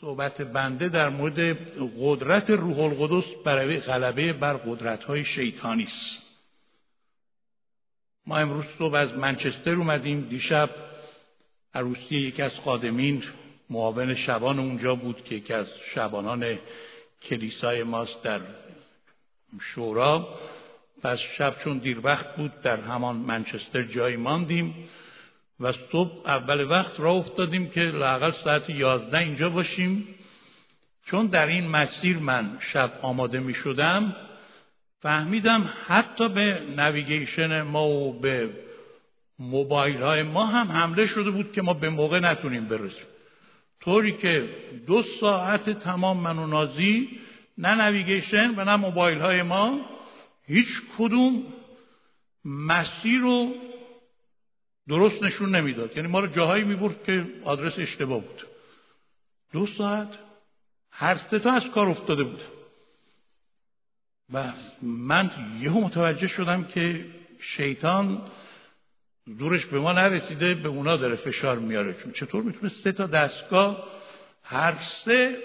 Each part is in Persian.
صحبت بنده در مورد قدرت روح القدس برای غلبه بر قدرت های شیطانی است. ما امروز صبح از منچستر اومدیم دیشب عروسی یکی از خادمین معاون شبان اونجا بود که یکی از شبانان کلیسای ماست در شورا. پس شب چون دیر وقت بود در همان منچستر جایی ماندیم. و صبح اول وقت را افتادیم که لاقل ساعت یازده اینجا باشیم. چون در این مسیر من شب آماده می شدم فهمیدم حتی به نویگیشن ما و به موبایل های ما هم حمله شده بود که ما به موقع نتونیم برسیم. طوری که دو ساعت تمام من و نازی نه نویگیشن و نه موبایل های ما هیچ کدوم مسیر رو درست نشون نمی‌داد. یعنی ما رو جاهایی می‌برد که آدرس اشتباه بود. دو ساعت هر سه تا از کار افتاده بود. و من یهو متوجه شدم که شیطان دورش به ما نرسیده به اونا داره فشار میاره. چطور می‌تونه سه تا دستگاه هر سه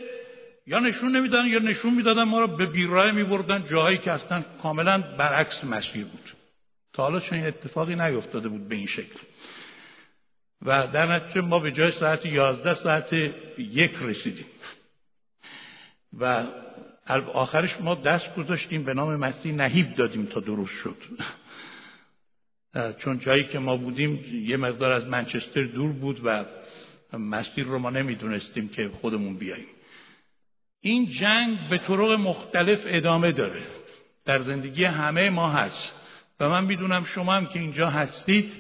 یا نشون نمی‌دادن یا نشون می‌دادن ما رو به بیراه میبردن جاهایی که اصلا کاملا برعکس مسیر بود. تا حالا چنین اتفاقی نیفتاده بود به این شکل. و در نتیجه ما به جای ساعت یازده ساعت یک رسیدیم. و آخرش ما دست گذاشتیم به نام مسیح نهیب دادیم تا درست شد. چون جایی که ما بودیم یه مقدار از منچستر دور بود و مسیر رو ما نمی‌دونستیم که خودمون بیاییم. این جنگ به طرق مختلف ادامه داره. در زندگی همه ما هست. و من می‌دونم شما هم که اینجا هستید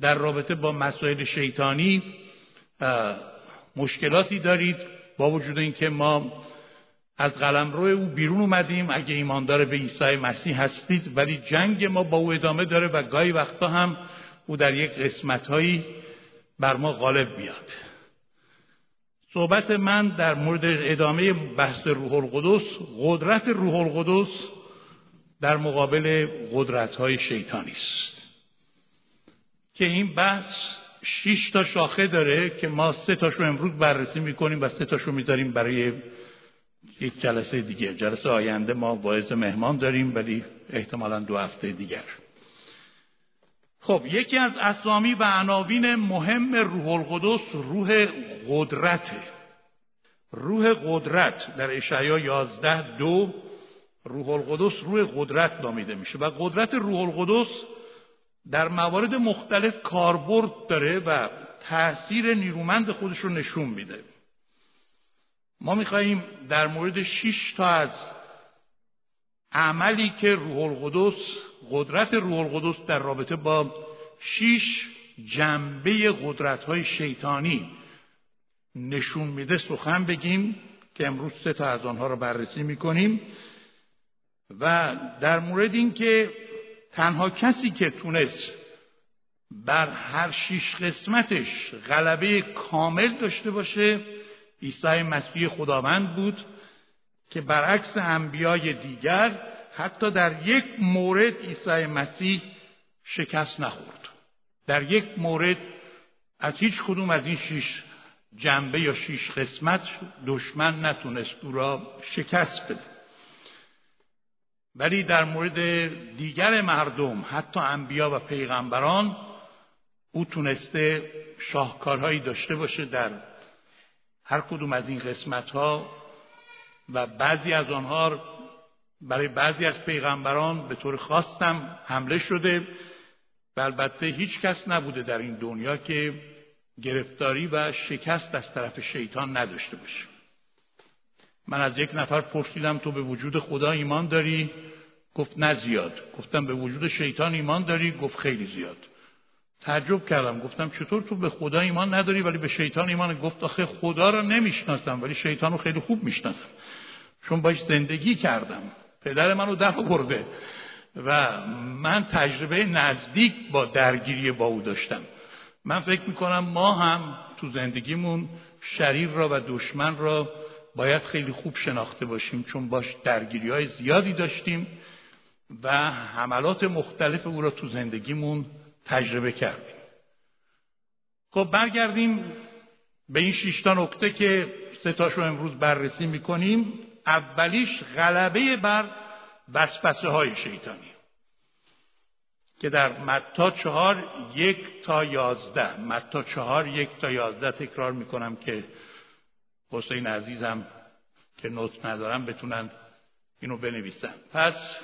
در رابطه با مسائل شیطانی مشکلاتی دارید با وجود اینکه ما از قلمرو او بیرون اومدیم. اگه ایماندار به عیسی مسیح هستید ولی جنگ ما با او ادامه داره و گاهی وقتا هم او در یک قسمتهایی بر ما غالب بیاد صحبت من در مورد ادامه بحث روح القدس قدرت روح القدس در مقابل قدرت های شیطانی است. که این بحث شش تا شاخه داره که ما سه تاشو امروز بررسی می‌کنیم و سه تاشو می‌ذاریم برای یک جلسه دیگه. جلسه آینده ما واعظ مهمان داریم ولی احتمالا دو هفته دیگر. خب یکی از اسامی و عناوین مهم روح القدس روح قدرته. روح قدرت در اشعیا یازده دو روح القدس روح قدرت نامیده میشه و قدرت روح القدس در موارد مختلف کاربرد داره و تاثیر نیرومند خودش رو نشون میده. ما میخواییم در مورد شش تا از عملی که روح القدس قدرت روح القدس در رابطه با شش جنبه قدرت های شیطانی نشون میده سخن بگیم که امروز سه تا از آنها رو بررسی می‌کنیم. و در مورد اینکه تنها کسی که تونست بر هر شیش قسمتش غلبه کامل داشته باشه عیسی مسیح خداوند بود که برعکس انبیای دیگر حتی در یک مورد عیسی مسیح شکست نخورد. در یک مورد از هیچ کدوم از این شیش جنبه یا شیش قسمت دشمن نتونست او را شکست بده. ولی در مورد دیگر مردم حتی انبیا و پیغمبران او تونسته شاهکارهایی داشته باشه در هر کدوم از این قسمت ها و بعضی از آنها برای بعضی از پیغمبران به طور خاصم حمله شده و البته هیچ کس نبوده در این دنیا که گرفتاری و شکست از طرف شیطان نداشته باشه. من از یک نفر پرسیدم تو به وجود خدا ایمان داری؟ گفت نه زیاد. گفتم به وجود شیطان ایمان داری؟ گفت خیلی زیاد. تعجب کردم. گفتم چطور تو به خدا ایمان نداری ولی به شیطان ایمان؟ گفت آخه خدا را نمی‌شناسم ولی شیطان رو خیلی خوب می‌شناسم. چون باش زندگی کردم. پدر منو دفع برده و من تجربه نزدیک با درگیری با او داشتم. من فکر می‌کنم ما هم تو زندگیمون شریر را و دشمن را باید خیلی خوب شناخته باشیم چون باش درگیری های زیادی داشتیم و حملات مختلف او را تو زندگیمون تجربه کردیم. خب برگردیم به این شیشتا نکته که سه رو امروز بررسی می‌کنیم. اولیش غلبه بر وسوسه های شیطانی که در متا چهار یک تا یازده. متا چهار یک تا یازده تکرار می‌کنم که حسین عزیزم که نوت ندارم بتونن اینو بنویسن. پس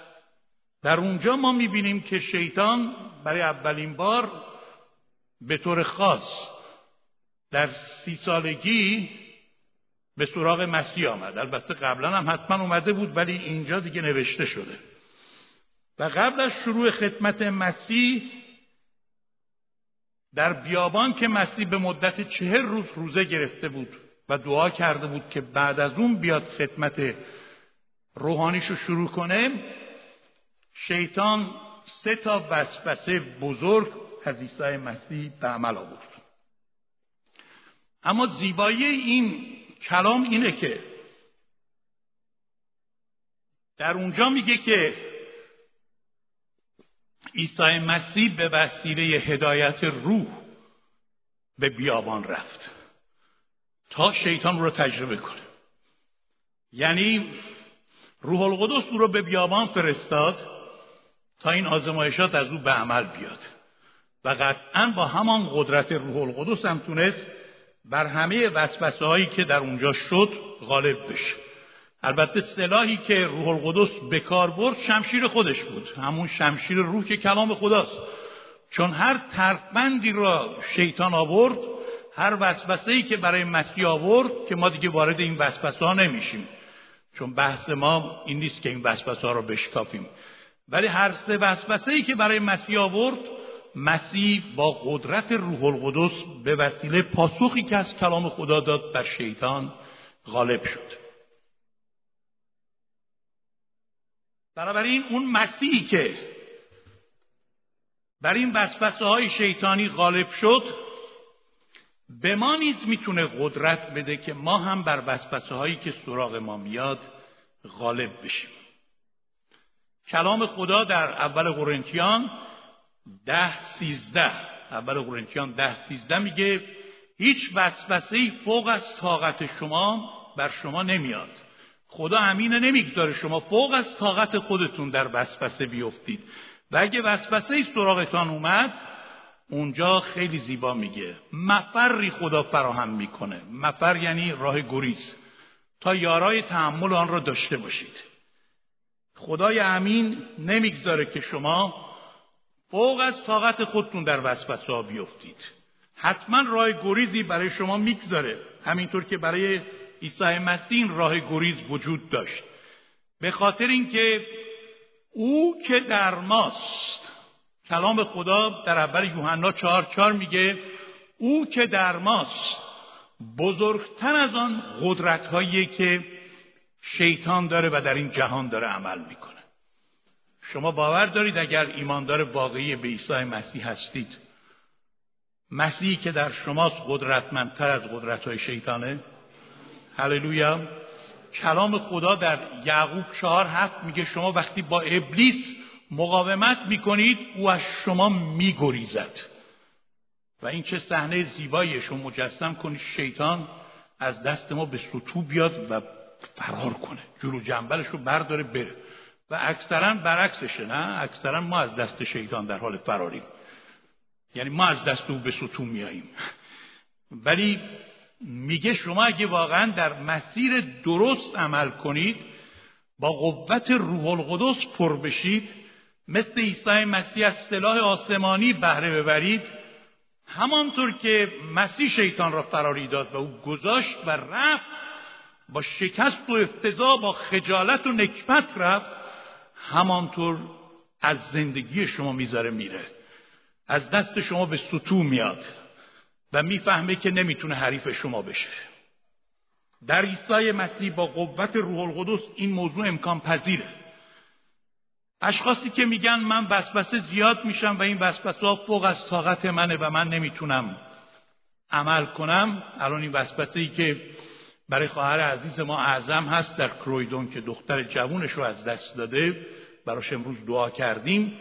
در اونجا ما می‌بینیم که شیطان برای اولین بار به طور خاص در سی سالگی به سراغ مسیح آمد. البته قبلا هم حتما اومده بود ولی اینجا دیگه نوشته شده. و قبل از شروع خدمت مسیح در بیابان که مسیح به مدت چهر روز روزه گرفته بود و دعا کرده بود که بعد از اون بیاد خدمت روحانیشو شروع کنه. شیطان سه تا وسوسه بزرگ از عیسی مسیح به عمل آورد. اما زیبایی این کلام اینه که در اونجا میگه که عیسی مسیح به وسیله هدایت روح به بیابان رفت. تا شیطان رو تجربه کنه. یعنی روح القدس او رو به بیابان فرستاد تا این آزمایشات از او به عمل بیاد. و قطعا با همان قدرت روح القدس هم تونست بر همه وسوسه هایی که در اونجا شد غالب بشه. البته سلاحی که روح القدس به کار برد شمشیر خودش بود. همون شمشیر روح که کلام خداست. چون هر ترقبندی را شیطان آورد هر وسوسه ای که برای مسیح آورد که ما دیگه وارد این وسوسه ها نمیشیم. چون بحث ما این نیست که این وسوسه ها رو بشکافیم. ولی هر سه وسوسه ای که برای مسیح آورد مسیح با قدرت روح القدس به وسیله پاسخی که از کلام خدا داد بر شیطان غالب شد. بنابراین اون مسیحی که بر این وسوسه های شیطانی غالب شد به ما نیز می‌تونه قدرت بده که ما هم بر وسوسه هایی که سراغ ما میاد غالب بشیم. کلام خدا در اول قرنتیان ده سیزده اول قرنتیان ده سیزده میگه هیچ وسوسه فوق از طاقت شما بر شما نمیاد. خدا امینه نمی‌گذاره شما فوق از طاقت خودتون در وسوسه بیفتید. و اگه وسوسه سراغتان اومد اونجا خیلی زیبا میگه. مفری خدا فراهم می‌کنه. مفر یعنی راه گریز. تا یارای تحمل آن را داشته باشید. خدای امین نمی‌گذاره که شما فوق از طاقت خودتون در وسوسه ها بیفتید. حتما راه گریزی برای شما می‌گذاره. همینطور که برای عیسی مسیح راه گریز وجود داشت. به خاطر اینکه او که در ماست کلام خدا در اول یوحنا چهار چهار میگه او که در ماست بزرگتر از آن قدرت که شیطان داره و در این جهان داره عمل می‌کنه. شما باور دارید اگر ایماندار واقعی به عیسی مسیح هستید مسیحی که در شماست قدرتمندتر از قدرت های شیطانه؟ هللویا! کلام خدا در یعقوب چهار هفت میگه شما وقتی با ابلیس مقاومت می‌کنید او از شما میگریزد. و این چه صحنه زیبایی شما مجسم کنید شیطان از دست ما به سطو بیاد و فرار کنه. جلو جنبلش رو برداره بره. و اکثرا برعکسشه نه؟ اکثرا ما از دست شیطان در حال فراریم یعنی ما از دست او به ستون میاییم ولی میگه شما اگه واقعا در مسیر درست عمل کنید با قوت روح القدس پر بشید مثل عیسی مسیح از سلاح آسمانی بهره ببرید همانطور که مسیح شیطان را فراری داد و او گذاشت و رفت با شکست و افتضا با خجالت و نکبت رفت همانطور از زندگی شما می‌ذاره میره. از دست شما به سطو میاد و می‌فهمه که نمی‌تونه حریف شما بشه. در عیسی مسیح با قوت روح القدس این موضوع امکان پذیره اشخاصی که میگن من وسوسه زیاد میشم و این وسوسه ها فوق از طاقت منه و من نمی‌تونم عمل کنم الان این وسوسه ای که برای خواهر عزیز ما اعظم هست در کرویدون که دختر جوونش رو از دست داده براش امروز دعا کردیم.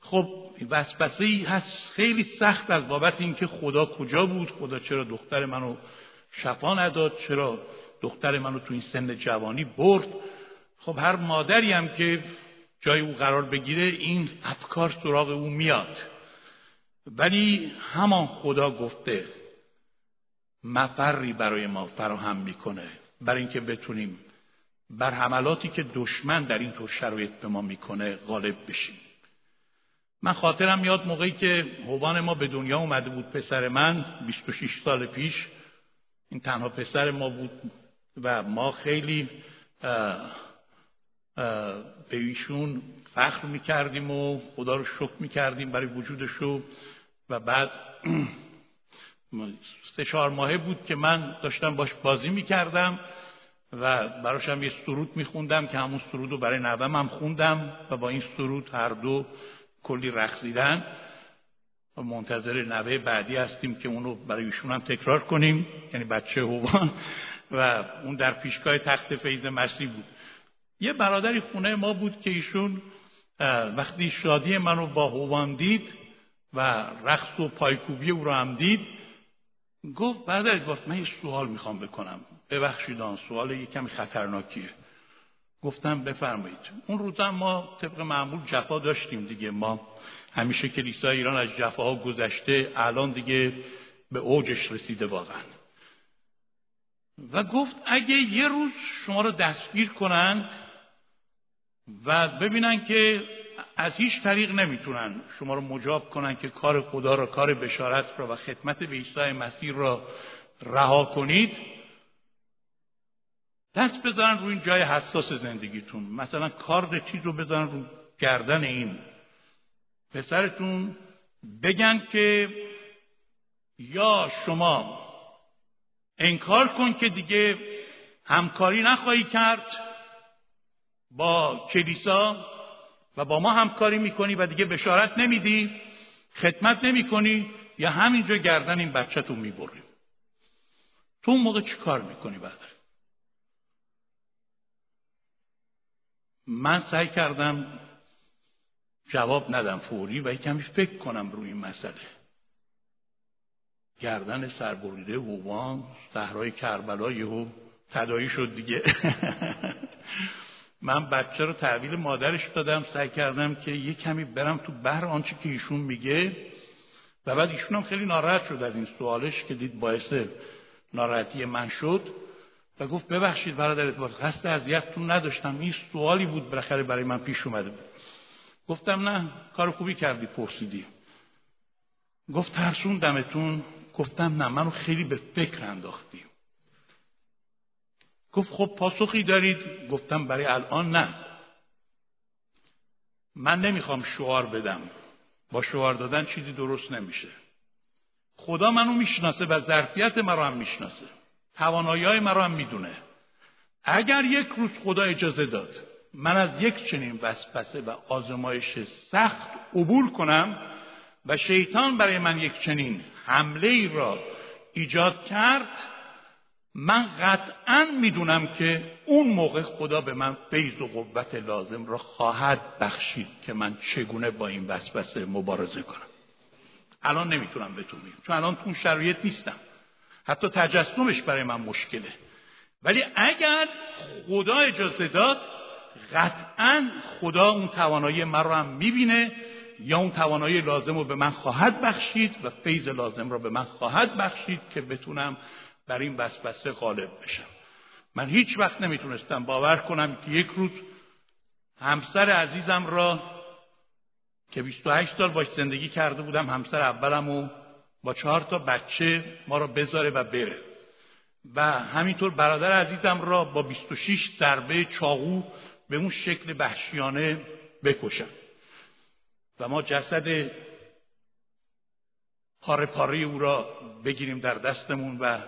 خب وسوسه ای هست خیلی سخت از بابت اینکه خدا کجا بود خدا چرا دختر منو شفا نداد چرا دختر منو تو این سن جوانی برد. خب هر مادری هم که جای او قرار بگیره این افکار سراغ او میاد. ولی همان خدا گفته مفری برای ما فراهم می‌کنه برای اینکه بتونیم بر حملاتی که دشمن در این طور شرایط به ما می‌کنه غالب بشیم. من خاطرم میاد موقعی که حوان ما به دنیا اومده بود پسر من 26 سال پیش. این تنها پسر ما بود و ما خیلی به ایشون فخر می‌کردیم و خدا رو شکر می‌کردیم برای وجودش و بعد سه چهار ماهه بود که من داشتم باش بازی می‌کردم و براشم یه سرود میخوندم که همون سرود رو برای نوم هم خوندم و با این سرود هر دو کلی رقصیدن و منتظر نوه بعدی هستیم که اونو برای ایشون هم تکرار کنیم. یعنی بچه هوان و اون در پیشگاه تخت فیض مسیح بود. یه برادری خونه ما بود که ایشون وقتی شادی منو با هوان دید و رقص و پایکوبی او رو هم دید گفت برادر گفت من یه سوال می‌خوام بکنم. ببخشید آن سوال یه کمی خطرناکیه. گفتم بفرمایید. اون روزا ما طبق معمول جفا داشتیم دیگه. ما همیشه کلیسای ایران از جفاها گذشته الان دیگه به اوجش رسیده واقعا. و گفت اگه یه روز شما رو دستگیر کنند و ببینن که از هیچ طریق نمی‌تونن شما رو مجاب کنن که کار خدا را کار بشارت را و خدمت به عیسی مسیح را رها کنید. دست بذارن روی این جای حساس زندگیتون. مثلا کار چیز رو بذارن رو گردن این. پسرتون بگن که یا شما انکار کن که دیگه همکاری نخواهی کرد. با کلیسا و با ما همکاری می‌کنی و دیگه بشارت نمیدی خدمت نمی‌کنی یا همینجا گردن این بچهتون می‌بریم تو اون موقع چی کار می‌کنی بعد من سعی کردم جواب ندم فوری و کمی فکر کنم روی این مسئله. گردن سربریده هوان صحرای کربلا یهو تدایی شد دیگه. من بچه رو تحویل مادرش دادم سعی کردم که یه کمی برم تو بحر آنچه که ایشون میگه. و بعد ایشون هم خیلی ناراحت شد از این سوالش که دید باعث ناراحتی من شد. و گفت ببخشید برادر ادوارد قصد اذیتتون نداشتم. این سوالی بود بالاخره برای من پیش اومده بود. گفتم نه کار خوبی کردی پرسیدی. گفت ترسوندمتون. گفتم نه منو خیلی به فکر انداختی. گفت خب پاسخی دارید؟ گفتم برای الان نه. من نمی‌خوام شعار بدم. با شعار دادن چیزی درست نمیشه. خدا منو می‌شناسه و ظرفیت مرا هم می‌شناسه. توانایی های مرا هم می‌دونه. اگر یک روز خدا اجازه داد من از یک چنین وسوسه و آزمایش سخت عبور کنم و شیطان برای من یک چنین حمله ای را ایجاد کرد من قطعا می‌دونم که اون موقع خدا به من فیض و قوت لازم را خواهد بخشید که من چگونه با این وسوسه مبارزه کنم. الان نمی‌تونم بهتون بگم چون الان تو شرایط نیستم. حتی تجسمش برای من مشکله. ولی اگر خدا اجازه داد قطعا خدا اون توانایی من رو هم می‌بینه یا اون توانایی لازم رو به من خواهد بخشید و فیض لازم رو به من خواهد بخشید که بتونم بر این وسوسه غالب بشم. من هیچ وقت نمی‌تونستم باور کنم که یک روز همسر عزیزم را که 28 سال باش زندگی کرده بودم همسر اولم و با چهار تا بچه ما را بذاره و بره. و همینطور برادر عزیزم را با 26 ضربه چاقو به اون شکل وحشیانه بکشن و ما جسد پاره پاره او را بگیریم در دستمون و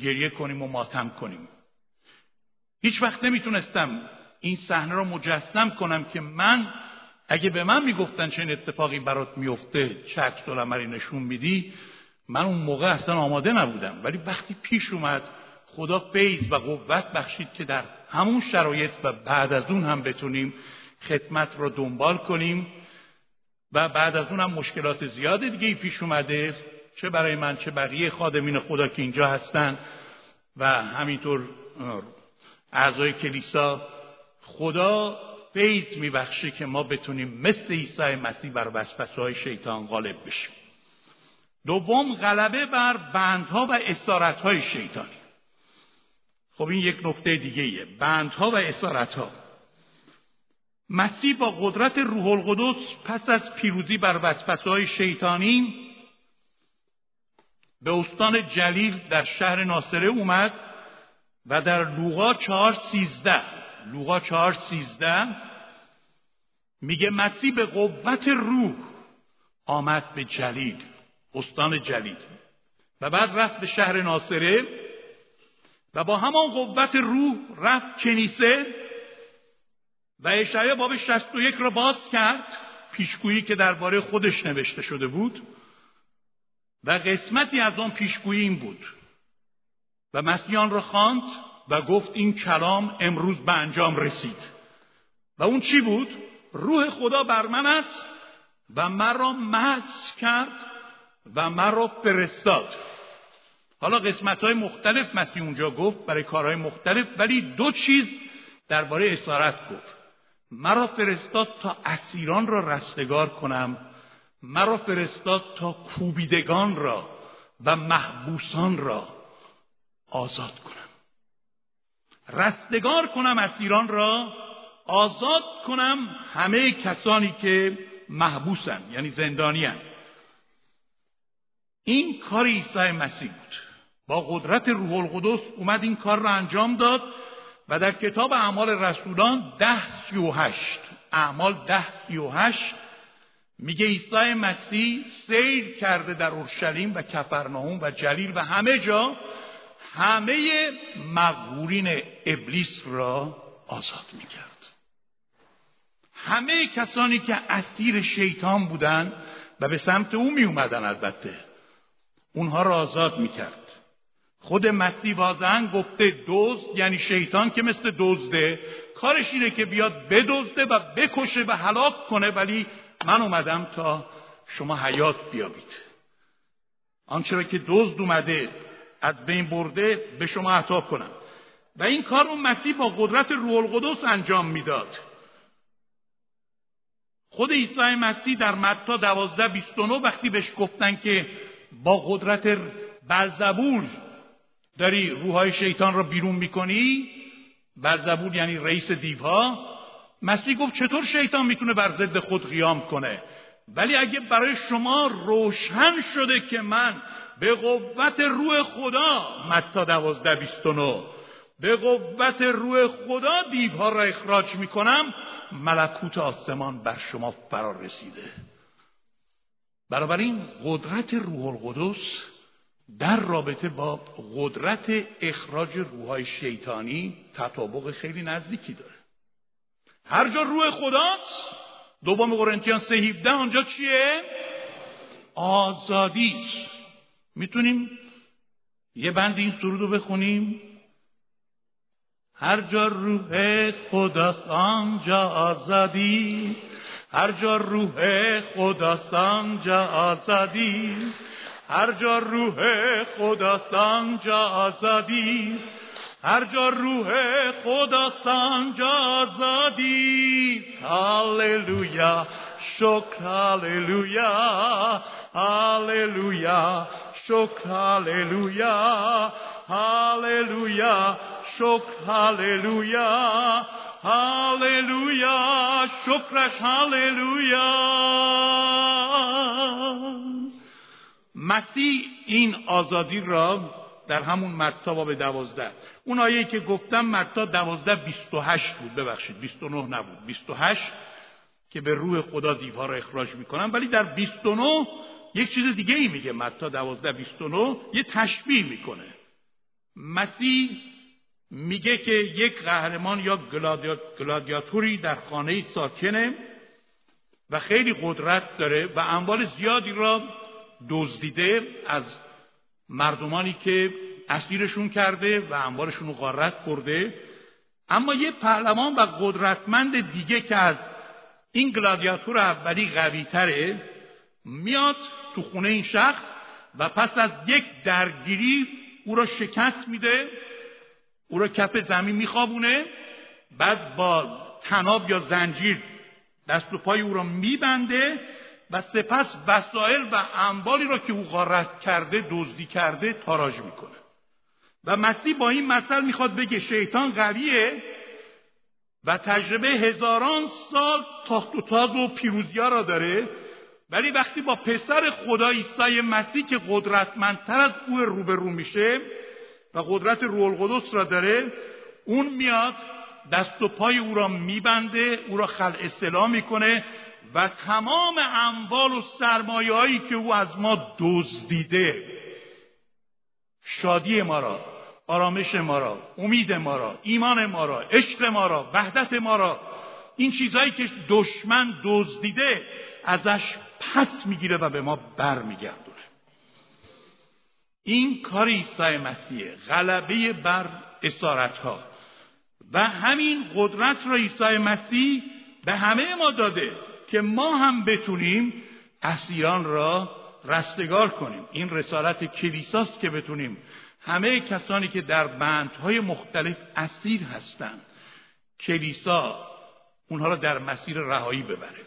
گریه کنیم و ماتم کنیم. هیچ وقت نمی‌تونستم این صحنه را مجسم کنم که من اگه به من می‌گفتن چه اتفاقی برات میفته چه عکس نشون میدی من اون موقع اصلا آماده نبودم. ولی وقتی پیش اومد خدا فیض و قوت بخشید که در همون شرایط و بعد از اون هم بتونیم خدمت را دنبال کنیم و بعد از اون هم مشکلات زیاد دیگه پیش اومده. چه برای من چه بقیه خادمین خدا که اینجا هستن. و همینطور اعضای کلیسا خدا فیض میبخشه که ما بتونیم مثل عیسی مسیح بر وسوسه های شیطان غالب بشیم. دوم غلبه بر بندها و اسارتهای شیطانی. خب این یک نکته دیگه ایه بندها و اسارتها. مسیح با قدرت روح القدس پس از پیروزی بر وسوسه های شیطانی به استان جلیل در شهر ناصره اومد و در لوقا چهار سیزده. لوقا چهار سیزده میگه مسیح به قوت روح آمد به جلیل استان جلیل. و بعد رفت به شهر ناصره و با همان قوت روح رفت کنیسه و اشعیا باب 61 را باز کرد پیشگویی که درباره خودش نوشته شده بود. و قسمتی از آن پیشگویی این بود. و مسیحان را خواند و گفت این کلام امروز به انجام رسید. و اون چی بود؟ روح خدا بر من است و مرا مس کرد و مرا فرستاد. حالا قسمت های مختلف مسیح اونجا گفت برای کارهای مختلف ولی دو چیز درباره اسارت گفت. مرا فرستاد تا اسیران را رستگار کنم مرا فرستاد تا کوبیدگان را و محبوسان را آزاد کنم. رستگار کنم اسیران را آزاد کنم همه کسانی که محبوسن یعنی زندانیان این کار عیسی مسیح بود. با قدرت روح القدس اومد این کار را انجام داد و در کتاب اعمال رسولان ده سی و هشت اعمال ده سی و هشت میگه عیسی مسیح سیر کرده در اورشلیم و کفرناهم و جلیل و همه جا همه مغرورین ابلیس را آزاد می‌کرد. همه کسانی که اسیر شیطان بودند و به سمت او می اومدن البته اونها را آزاد می‌کرد. خود مسیح واضحا گفته دزد یعنی شیطان که مثل دزده کارش اینه که بیاد بدزده و بکشه و هلاک کنه ولی من اومدم تا شما حیات بیابید. آنچه را که دزد اومده از بین برده به شما عطا کنم. و این کار اون مسیح با قدرت روح القدس انجام می‌داد. خود عیسی مسیح در متا دوازده بیست وقتی بهش گفتن که با قدرت بلزبول داری روحای شیطان را بیرون می‌کنی بلزبول یعنی رئیس دیوها مسیح گفت چطور شیطان می‌تونه بر ضد خود قیام کنه؟ ولی اگه برای شما روشن شده که من به قوت روح خدا متا دوازده بیست به قوت روح خدا دیوها را اخراج می‌کنم ملکوت آسمان بر شما فرار رسیده. این قدرت روح القدس در رابطه با قدرت اخراج روحای شیطانی تطابق خیلی نزدیکی داره. هر جا روح خداست. دوم قرنتیان سه هیبده آنجا چیه؟ آزادی. می‌تونیم یه بند این سرود رو بخونیم؟ هر جا روح خداست آنجا آزادی. هر جا روح خداست آنجا آزادی. هر جا روح خداست آنجا آزادی. هر جا روح خداست آنجا آزادی هاللویا شکر هاللویا هاللویا شکر هاللویا هاللویا شکر هاللویا هاللویا شکرش هاللویا مسیح این آزادی را در همون متا باب دوازده. اون آیه که گفتم متا دوازده بیست و هشت بود. ببخشید بیست و نه نبود. بیست و هشت که به روح خدا دیوها را اخراج می‌کنم ولی در بیست و نه یک چیز دیگه ای میگه متا دوازده بیست و نه یه تشبیه می‌کنه. مسیح میگه که یک قهرمان یا گلادیاتوری در خانه ساکنه و خیلی قدرت داره و اموال زیادی را دزدیده از مردمانی که اسیرشون کرده و اموالشون رو غارت برده. اما یه پهلوان و قدرتمند دیگه که از این گلادیاتور اولی قوی تره میاد تو خونه این شخص و پس از یک درگیری او را شکست میده او را کف زمین میخوابونه بعد با تناب یا زنجیر دست و پای او را میبنده و سپس وسایل و اموالی را که او غارت کرده دزدی کرده تاراج می‌کنه. و مسیح با این مثل می‌خواد بگه شیطان قویه و تجربه هزاران سال تاخت و تاز و پیروزی را داره ولی وقتی با پسر خدا عیسی مسیح که قدرتمندتر از او روبرو میشه و قدرت روح القدس را داره اون میاد دست و پای او را میبنده او را خل اصلاح می‌کنه و تمام اموال و سرمایه هایی که او از ما دزدیده. شادی ما را آرامش ما را امید ما را ایمان ما را عشق ما را وحدت ما را این چیزهایی که دشمن دزدیده ازش پس می‌گیره و به ما بر میگردونه این کار عیسی مسیح غلبه بر اسارت ها و همین قدرت را عیسی مسیح به همه ما داده. که ما هم بتونیم اسیران را رستگار کنیم. این رسالت کلیساست که بتونیم همه کسانی که در بندهای مختلف اسیر هستند کلیسا اونها را در مسیر رهایی ببره.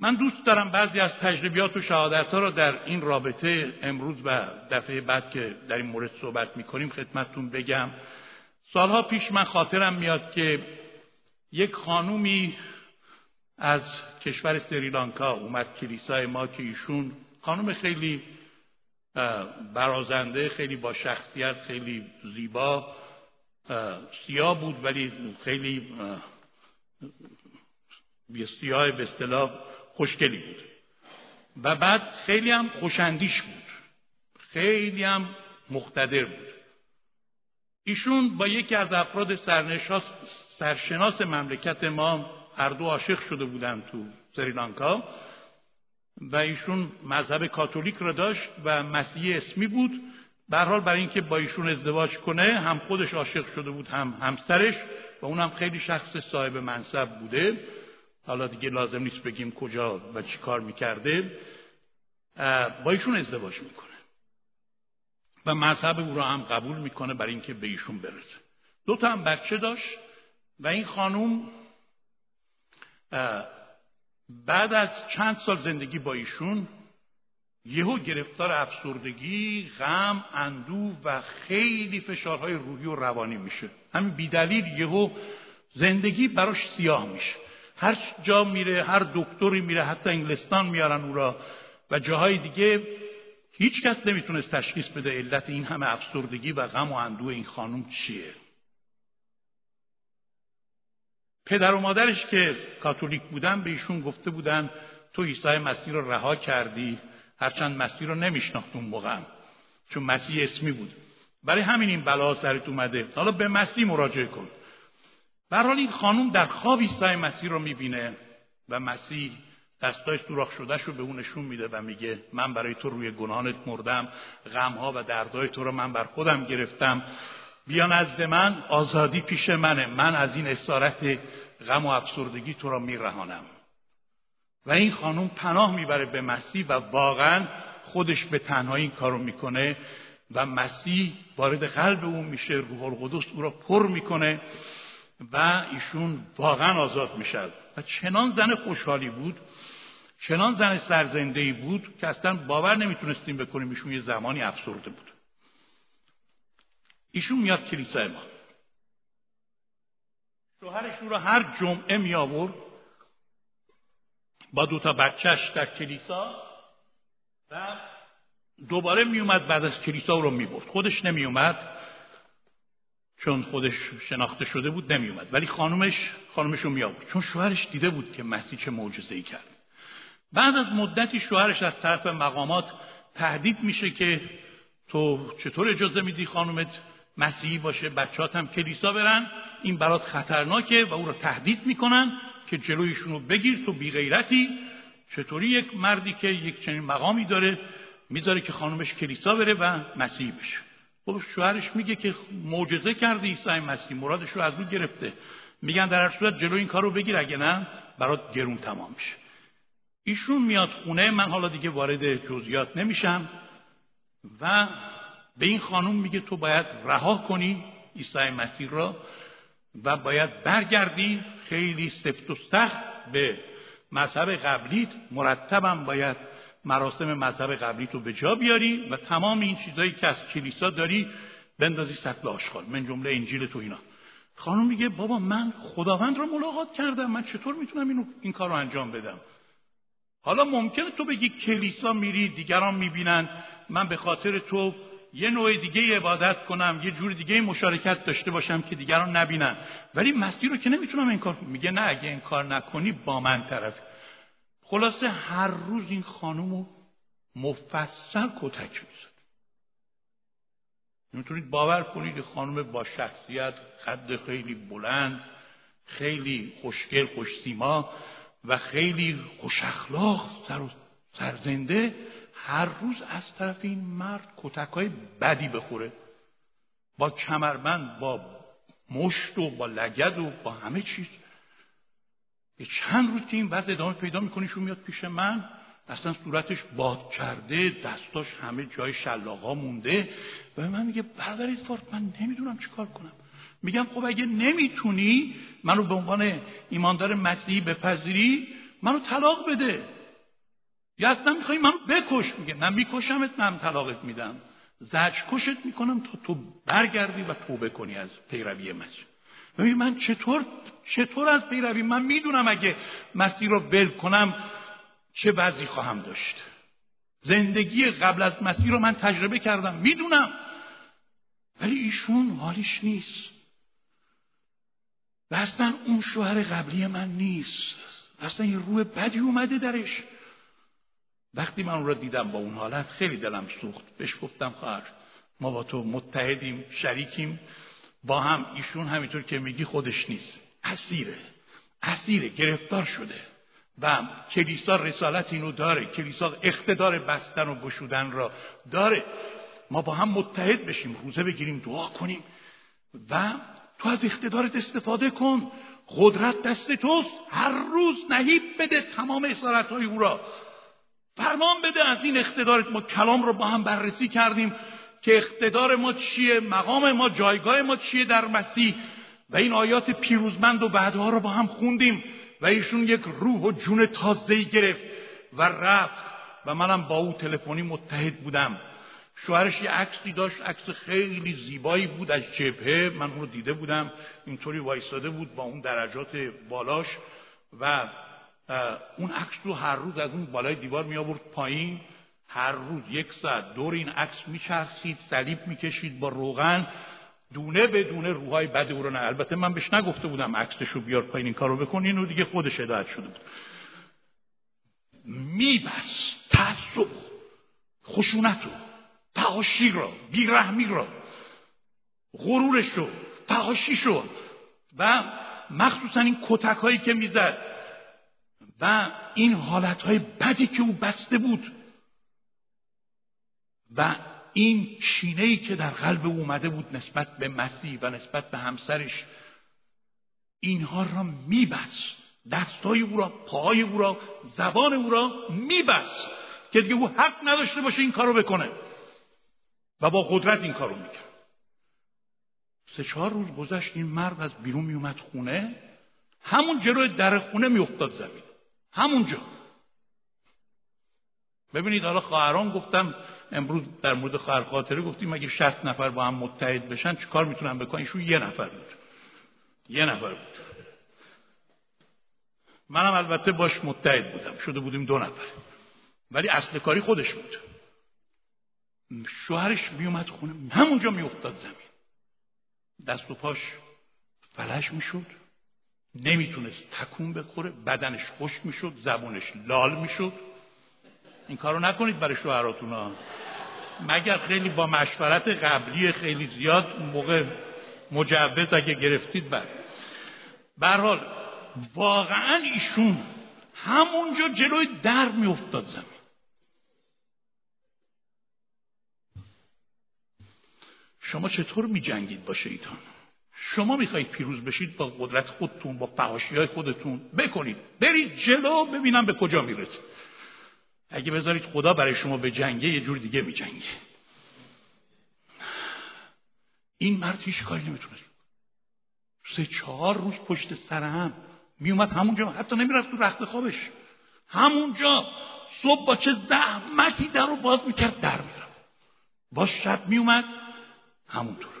من دوست دارم بعضی از تجربیات و شهادت ها را در این رابطه امروز و دفعه بعد که در این مورد صحبت می‌کنیم خدمتتون بگم. سالها پیش من خاطرم میاد که یک خانومی از کشور سریلانکا اومد کلیسای ما که ایشون خانم خیلی برازنده خیلی با شخصیت خیلی زیبا سیاه بود ولی خیلی سیاه به اصطلاح خوشگلی بود. و بعد خیلی هم خوشندیش بود. خیلی هم مقتدر بود. ایشون با یکی از افراد سرشناس مملکت ما هر دو عاشق شده بودن تو سریلانکا و ایشون مذهب کاتولیک را داشت و مسیحی اسمی بود. به حال برای اینکه با ایشون ازدواج کنه هم خودش عاشق شده بود هم همسرش و اونم خیلی شخص صاحب منصب بوده. حالا دیگه لازم نیست بگیم کجا و چی کار می‌کرده. با ایشون ازدواج می‌کنه. و مذهب او را هم قبول می‌کنه برای اینکه به ایشون برسه. دو تا هم بچه داشت و این خانوم بعد از چند سال زندگی با ایشون یهو گرفتار افسردگی، غم، اندوه و خیلی فشارهای روحی و روانی میشه. همین بیدلیل یهو زندگی براش سیاه میشه. هر جا میره، هر دکتری میره، حتی انگلستان میارن او را و جاهای دیگه هیچ کس نمی‌تونست تشخیص بده علت این همه افسردگی و غم و اندوه این خانم چیه. پدر و مادرش که کاتولیک بودن به ایشون گفته بودن تو عیسی مسیح رو رها کردی هرچند مسیح رو نمیشناخت اون موقع چون مسیح اسمی بود. برای همین این بلا سرت اومده. حالا به مسیح مراجعه کن. برحال این خانوم در خواب عیسی مسیح رو می‌بینه و مسیح دستای سوراخ شدهش رو به اون نشون میده و میگه من برای تو روی گناهانت مردم غمها و دردهای تو رو من بر خودم گرفتم. بیا نزد من آزادی پیش منه. من از این اسارت غم و افسردگی تو را میرهانم. و این خانم پناه می‌بره به مسیح و واقعا خودش به تنهایی این کارو می‌کنه و مسیح وارد قلب او میشه روح القدس او را پر می‌کنه و ایشون واقعا آزاد میشه. و چنان زن خوشحالی بود چنان زن سرزنده بود که اصلا باور نمی‌تونستیم بکنیم ایشون یه زمانی افسرده بود. ایشون میاد کلیسای ما. شوهرش رو هر جمعه می آورد با دوتا بچهش در کلیسا و دوباره می اومد بعد از کلیسا رو می برد خودش نمی اومد چون خودش شناخته شده بود نمی اومد ولی خانومش خانومش رو می آورد چون شوهرش دیده بود که مسیح چه معجزه ای کرد. بعد از مدتی شوهرش از طرف مقامات تهدید میشه که تو چطور اجازه میدی خانومت مسیحی باشه بچهات هم کلیسا برن این برات خطرناکه و او رو تهدید می‌کنن که جلویشون رو بگیر تو بیغیرتی. چطوری یک مردی که یک چنین مقامی داره می‌ذاره که خانمش کلیسا بره و مسیحی بشه؟ خب شوهرش میگه که معجزه کرده عیسی مسیح مرادش رو از او گرفته. میگن در هر صورت جلو این کار رو بگیر اگه نه برات گرون تمام میشه ایشون میاد خونه من حالا دیگه وارد جزئیات نمیشم. و به این خانم میگه تو باید رها کنی عیسی مسیح را و باید برگردی. خیلی سفت و سخت به مذهب قبلیت. مرتبم باید مراسم مذهب قبلیت رو به جا بیاری و تمام این چیزهایی که از کلیسا داری بندازی سطل آشغال. من جمله انجیل تو اینا. خانم میگه بابا من خداوند رو ملاقات کردم. من چطور می‌تونم اینو این کار رو انجام بدم؟ حالا ممکنه تو بگی کلیسا میری دیگران می‌بینن. من به خاطر تو یه نوع دیگه عبادت کنم یه جور دیگه مشارکت داشته باشم که دیگران نبینن. ولی مسیح رو که نمی‌تونم این کار میگه نه اگه این کار نکنی با من طرف. خلاصه هر روز این خانم رو مفصل کتک می‌زد. می‌تونید باور کنید خانم با شخصیت قد خیلی بلند خیلی خوشگل خوش سیما و خیلی خوش اخلاق سر سرزنده هر روز از طرف این مرد کتک های بدی بخوره. با کمربند با مشت و با لگد و با همه چیز. یه چند روز که این وضع ادامه پیدا میکنیشون میاد پیش من. اصلا صورتش باد کرده دستاش همه جای شلاقا مونده. و من میگه برادر ایسفارت من نمی‌دونم چیکار کنم. میگم خب اگه نمی‌تونی منو به عنوان ایماندار مسیحی بپذیری منو طلاق بده. اصلا می‌خوای منو بکش میگه نه میکشمت نه طلاقت میدم. زج کشت می‌کنم تا تو برگردی و توبه کنی از پیروی مسیح ببین من چطور چطور از پیروی؟ من می‌دونم اگه مسیح رو ول کنم چه وضعی خواهم داشت. زندگی قبل از مسیح رو من تجربه کردم می‌دونم. ولی ایشون حالیش نیست. و اصلا اون شوهر قبلی من نیست. اصلا یه روح بدی اومده درش. وقتی من اون رو دیدم با اون حالت خیلی دلم سوخت. بهش گفتم خواهر ما با تو متحدیم شریکیم. با هم ایشون همینطور که میگی خودش نیست. اسیره. اسیره گرفتار شده. و کلیسا رسالت اینو داره. کلیسا اقتدار بستن و گشودن را داره. ما با هم متحد بشیم روزه بگیریم دعا کنیم. و تو از اقتدارت استفاده کن. قدرت دست توست. هر روز نهیب بده تمام اصارت های او را. فرمان بده از این اقتدارت ما کلام رو با هم بررسی کردیم که اقتدار ما چیه مقام ما جایگاه ما چیه در مسیح. و این آیات پیروزمند و بعدها رو با هم خوندیم و ایشون یک روح و جون تازه‌ای گرفت و رفت. و منم با او تلفنی متحد بودم. شوهرش یه عکسی داشت عکس خیلی زیبایی بود از جبهه. من اون رو دیده بودم. اینطوری وایستاده بود با اون درجات بالاش. و اون عکس رو هر روز از اون بالای دیوار می آورد پایین. هر روز یک ساعت دور این عکس میچرخید صلیب می‌کشید با روغن. دونه به دونه روحای بد او رو نه. البته من بهش نگفته بودم عکسش رو بیار پایین این کارو بکن. اینو دیگه خودش هدایت شده بود. میبس تعصب. خشونت رو. فحاشی را بیرحمی غرورش رو. فحاشیش رو. و مخصوصا این کتک هایی که می‌زد و این حالت های بدی که او بسته بود و این چینه ای که در قلب او اومده بود نسبت به مسیح و نسبت به همسرش اینها را میبست. دستای او را پای او را زبان او را میبست که دیگه او حق نداشته باشه این کارو بکنه. و با قدرت این کارو می‌کرد. سه چهار روز گذشت این مرد از بیرون میومد خونه. همون جلوی در خونه میافتاد زمین. همونجا ببینید حالا خواهران گفتم امروز در مورد خواهر خاطره گفتیم اگه شست نفر با هم متحد بشن چه کار می‌تونن بکنن؟ ایشون یه نفر بود. یه نفر بود. منم البته باش متحد بودم. شده بودیم دو نفر. ولی اصل کاری خودش بود. شوهرش میومد خونه. همونجا میافتاد زمین. دست و پاش فلش می‌شد. نمی‌تونست تکون بخوره بدنش خشک می‌شد زبونش لال می‌شد. این کارو نکنید برای شوهراتون ها. مگر خیلی با مشورت قبلی خیلی زیاد اون موقع مجوز اگه گرفتید؟ بعد برحال واقعا ایشون همونجا جلوی در میافتاد زمین. شما چطور می جنگید با شیطان؟ شما می‌خواهید پیروز بشید با قدرت خودتون با فحاشی های خودتون. بکنید. برید جلو ببینم به کجا می‌رسید. اگه بذارید خدا برای شما به جنگه یه جور دیگه می جنگه این مرد هیچ کاری نمی‌تونست سه چهار روز پشت سر هم میومد همونجا. حتی نمی‌رفت تو رخت خوابش. همونجا. صبح با چه زحمتی در رو باز می‌کرد در می‌رفت. با شب میومد همونطور.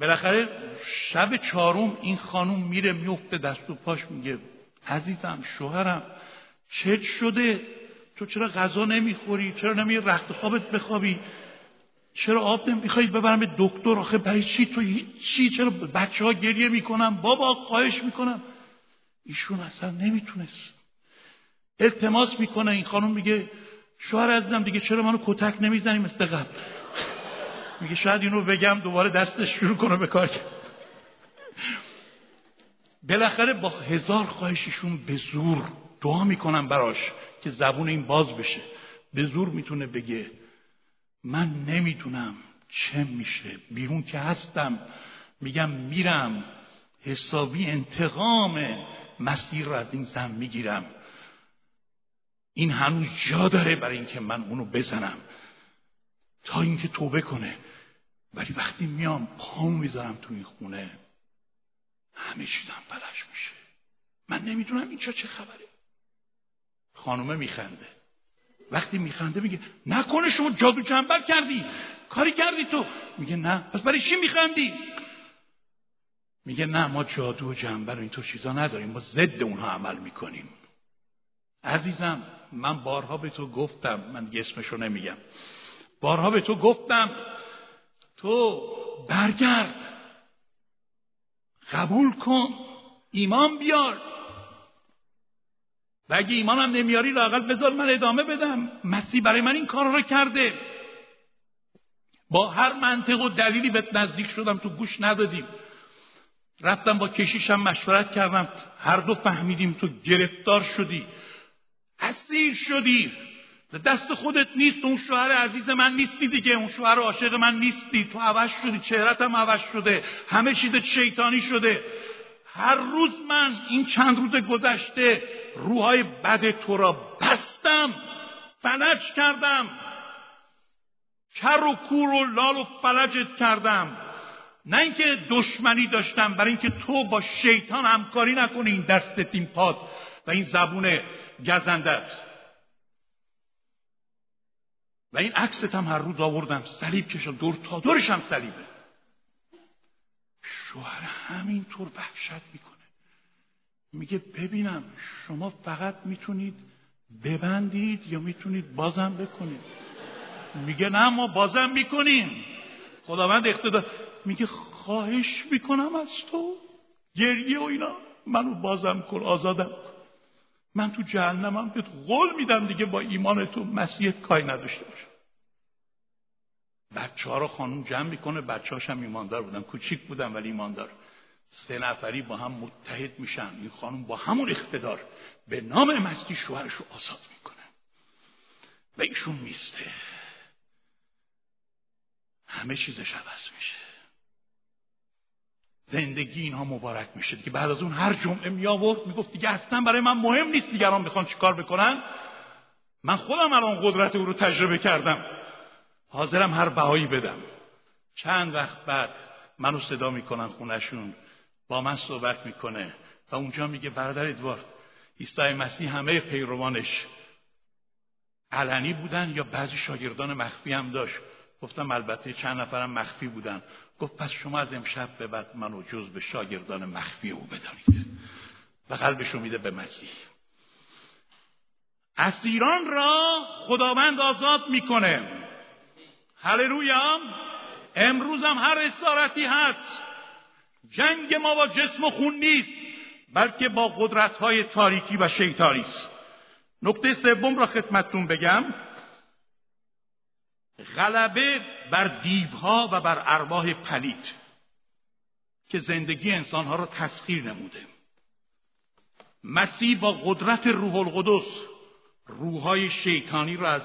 بالاخره شب چهارم این خانوم میره میفته دست و پاش میگه عزیزم شوهرم چه شده؟ تو چرا غذا نمی‌خوری؟ چرا نمی رخت خوابت بخوابی؟ چرا آب نمی‌خوای ببرم به دکتر؟ آخه برای چی تو چی چرا بچه ها گریه می‌کنم بابا خواهش می‌کنم. ایشون اصلا نمی‌تونست. التماس می‌کنه این خانم میگه شوهر عزیزم دیگه چرا منو کتک نمی‌زنی مثل قبل؟ میگه شاید اینو بگم دوباره دستش شروع کنه به کار بالاخره با هزار خواهششون به زور دعا می‌کنم براش که زبون این باز بشه. به زور می‌تونه بگه من نمی‌دونم چه میشه. بیرون که هستم. میگم میرم. حسابی انتقام مسیر رو از این زن می‌گیرم. این هنوز جا داره برای اینکه من اونو بزنم. تا اینکه توبه کنه. ولی وقتی میام پامو می‌ذارم تو این خونه همه چیزم فلش میشه. من نمی‌دونم اینجا چه خبره. خانومه میخنده. وقتی میخنده میگه نکنه شما جادو جنبل کردی. کاری کردی تو. میگه نه. پس برای چی میخندی؟ میگه نه ما جادو و جنبل و اینطور چیزا نداریم. ما ضد اونها عمل می‌کنیم. عزیزم من بارها به تو گفتم من دیگه اسمشو نمیگم. بارها به تو گفتم تو برگرد. قبول کن ایمان بیار. و اگه ایمانم نمیاری لاقل بذار من ادامه بدم. مسیح برای من این کار را کرده. با هر منطق و دلیلی به نزدیک شدم تو گوش ندادیم رفتم با کشیشم مشورت کردم. هر دو فهمیدیم تو گرفتار شدی. اسیر شدی. دست خودت نیست اون شوهر عزیز من نیستی دیگه اون شوهر عاشق من نیستی. تو عوض شدی چهرت هم عوض شده همه چیز شیطانی شده. هر روز من این چند روز گذشته روهای بد تو را بستم فلج کردم. کر و کور و لال و فلجت کردم. نه اینکه دشمنی داشتم برای اینکه تو با شیطان همکاری نکنی این دستت این پاد و این زبون گزندت. و این عکست هم هر روز آوردم. صلیب کشم دور تا دورش هم صلیبه. شوهر همینطور وحشت می‌کنه. میگه ببینم شما فقط می‌تونید ببندید یا می‌تونید بازم بکنید. میگه نه ما بازم می‌کنیم. خداوند اقتدار میگه خواهش می‌کنم از تو. گریه و اینا. منو بازم کن آزادم من تو جهنمم بهت قول میدم دیگه با ایمان تو مسیحت کاری نداشته باشه بچه ها رو خانم جمع می‌کنه بچه هم ایماندار بودن. کوچیک بودن ولی ایماندار. سه نفری با هم متحد میشن. این خانم با همون اقتدار به نام مسیح شوهرش رو آزاد می‌کنه. و ایشون میسته. همه چیزش عوض میشه. زندگی اینها مبارک میشه. که بعد از اون هر جمعه می آورد می‌گفت دیگه اصلا برای من مهم نیست دیگران بخوان چیکار بکنن. من خودم الان قدرت او رو تجربه کردم. حاضرم هر بهایی بدم. چند وقت بعد منو صدا می‌کنن خونشون با من صحبت می‌کنه و اونجا میگه برادر ادوارد عیسی مسیح همه پیروانش علنی بودن یا بعضی شاگردان مخفی هم داشت؟ گفتم البته چند نفرم مخفی بودن. گفت پس شما از امشب به بعد منو جز به شاگردان مخفی او بدانید. و قلبش رو میده به مسیح. اسیران را خداوند آزاد می‌کنه. هللویا. امروز هم هر اسارتی هست. جنگ ما با جسم و خون نیست بلکه با قدرت های تاریکی و شیطانی است. نکته سوم را خدمتتون بگم. غلبه بر دیوها و بر ارواح پلید که زندگی انسانها را تسخیر نموده. مسیح با قدرت روح القدس روحهای شیطانی را از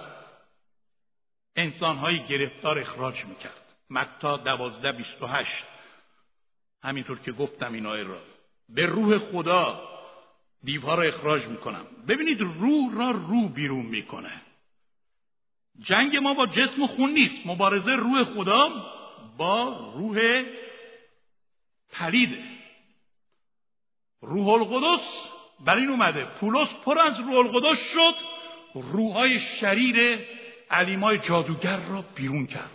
انسانهای گرفتار اخراج می‌کرد. متا دوازده بیست و هشت. همینطور که گفتم این را به روح خدا دیوها را اخراج می‌کنم. ببینید روح را رو بیرون می‌کنه. جنگ ما با جسم و خون نیست. مبارزه روح خدا با روح پلیده روح القدس بر این اومده. پولس پر از روح القدس شد. روحای شریر علیمای جادوگر را بیرون کرد.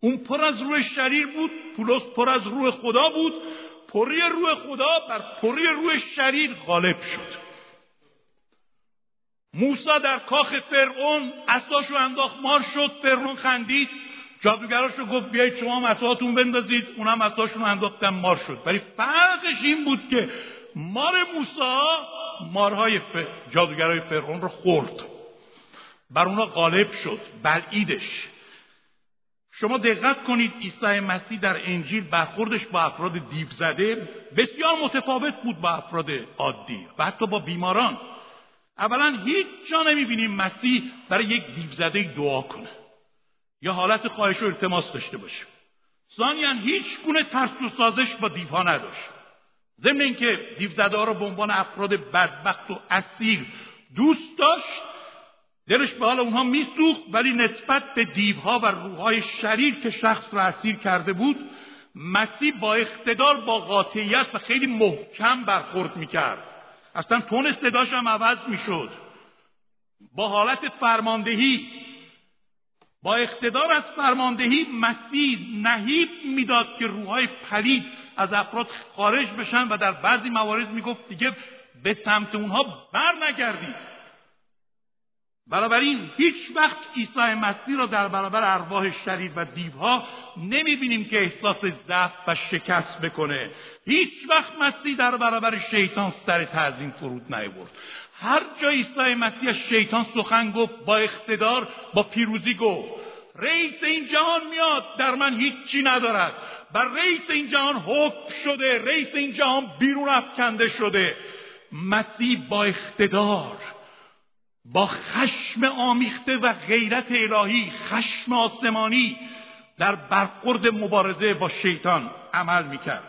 اون پر از روح شریر بود. پولس پر از روح خدا بود. پری روح خدا بر پری روح شریر غالب شد. موسا در کاخ فرعون اساسو انداخت مار شد فرعون خندید. جادوگراش رو گفت بیایید شما هم اساتون بندازید. اونم اساشون انداختن مار شد. ولی فرقش این بود که مار موسا مارهای ف... جادوگرای فرعون رو خورد. بر اونا غالب شد بلعیدش. شما دقت کنید عیسی مسیح در انجیل برخوردش با افراد دیو زده. بسیار متفاوت بود با افراد عادی و حتی با بیماران. اولا هیچ جا نمی‌بینیم مسیح برای یک دیو زده دعا کنه. یا حالت خواهش و التماس داشته باشه. ثانیا هیچ گونه ترس و سازش با دیوها نداشت. ضمن اینکه دیو زده ها را به عنوان افراد بدبخت و اسیر دوست داشت دلش به حال اونها میسوخت ولی نسبت به دیوها و روحهای شریر که شخص را اسیر کرده بود مسیح با اقتدار با قاطعیت و خیلی محکم برخورد می‌کرد. اصلا تون صداش هم عوض می‌شد. با حالت فرماندهی با اقتدار از فرماندهی مسیح نهیب می‌داد که روحهای پلید از افراد خارج بشن و در بعضی موارد می‌گفت دیگه به سمت اونها بر نگردید بنابراین هیچ وقت عیسی مسیح را در برابر ارواح شریر و دیوها نمی‌بینیم که احساس ضعف و شکست بکنه. هیچ وقت مسیح در برابر شیطان سر تعظیم فرود نیورد هر جا عیسی مسیح از شیطان سخن گفت با اقتدار با پیروزی گفت. رئیس این جهان میاد در من هیچی ندارد. بر رئیس این جهان حکم شده رئیس این جهان بیرون افکنده شده. مسیح با اقتدار با خشم آمیخته و غیرت الهی خشم آسمانی در برخورد مبارزه با شیطان عمل می‌کرد.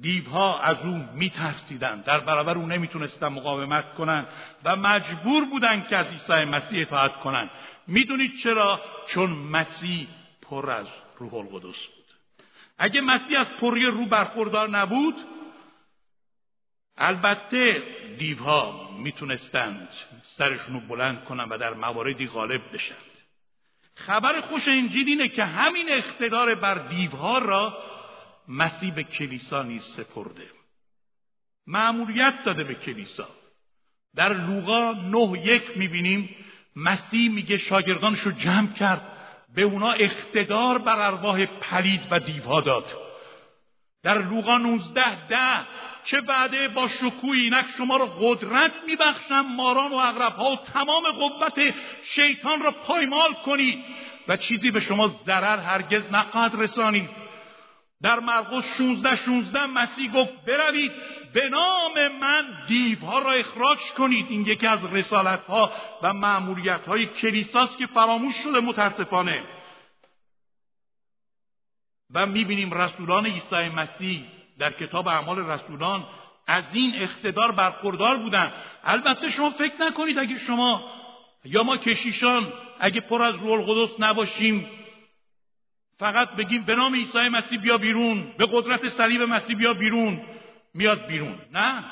دیوها از او میترسیدند. در برابر او نمی‌تونستن مقاومت کنند و مجبور بودند که از عیسی مسیح اطاعت کنند. می‌دونید چرا؟ چون مسیح پر از روح القدس بود. اگه مسیح از پری رو برخوردار نبود البته دیوها می‌تونستند سرشون رو بلند کنن و در مواردی غالب بشن. خبر خوش انجیل اینه که همین اقتدار بر دیوها را مسیح به کلیسا نیز سپرده. معمولیت داده به کلیسا. در لوقا نه یک می‌بینیم مسیح میگه شاگردانش رو جمع کرد. به اونا اقتدار بر ارواح پلید و دیوها داد. در لوقا 19 ده چه وعده با شکوی اینک شما را قدرت میبخشم. ماران و اغربها و تمام قوت شیطان را پایمال کنید و چیزی به شما ضرر هرگز نخواهد رسانید. در مرقس 16 16 مسیح گفت بروید به نام من دیوها را اخراج کنید. این یکی از رسالت ها و معمولیت های کلیساست که فراموش شده متاسفانه. و می‌بینیم رسولان عیسی مسیح در کتاب اعمال رسولان از این اقتدار برخوردار بودن. البته شما فکر نکنید اگه شما یا ما کشیشان اگه پر از روح القدس نباشیم فقط بگیم به نام عیسی مسیح بیا بیرون به قدرت صلیب مسیح بیا بیرون میاد بیرون. نه.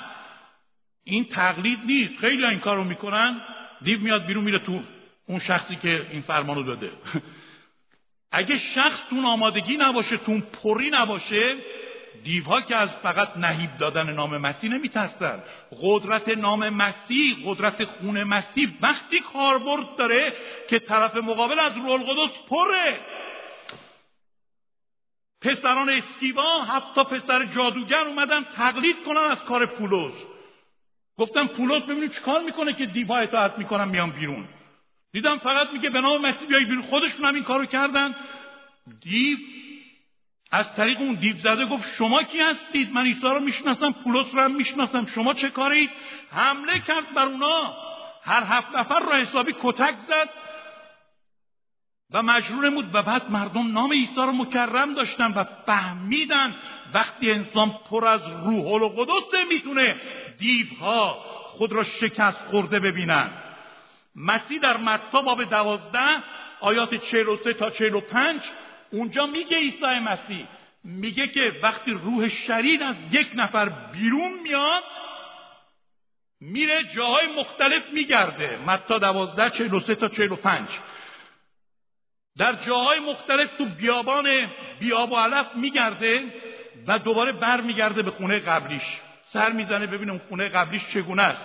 این تقلید نیست. خیلی این کارو می‌کنن دیو میاد بیرون میره تو اون شخصی که این فرمانو داده. اگه شخص تون آمادگی نباشه تون پری نباشه دیوها که از فقط نهیب دادن نام مسیح نمیترسن قدرت نام مسیح قدرت خون مسیح وقتی کاربرد داره که طرف مقابل از رول قدس پره. پسران اسکیوا حتی پسر جادوگر اومدن تقلید کنن از کار پولس. گفتم پولس ببینیم چیکار می‌کنه که دیوها اطاعت می‌کنن میان بیرون. دیدم فقط میگه به نام مسیح بیای بیرون. خودشون هم این کارو کردن. دیو از طریق اون دیو زده گفت شما کی هستید؟ من عیسی رو می‌شناسم پولس رو هم می‌شناسم شما چه کارید حمله کرد بر اونا. هر هفت نفر را حسابی کتک زد و مجرور بود و بعد مردم نام عیسی رو مکرم داشتن و فهمیدن وقتی انسان پر از روح القدس می‌تونه دیوها خود را شکست خورده ببینن. مسیح در متا باب دوازده آیات 43 تا 45 اونجا میگه عیسی مسیح. میگه که وقتی روح شریر از یک نفر بیرون میاد میره جاهای مختلف میگرده. متا دوازده چهل و سه تا چهل و پنج. در جاهای مختلف تو بیابان بیاب و علف میگرده و دوباره بر میگرده به خونه قبلیش. سر می‌زنه ببینه اون خونه قبلیش چگونه است.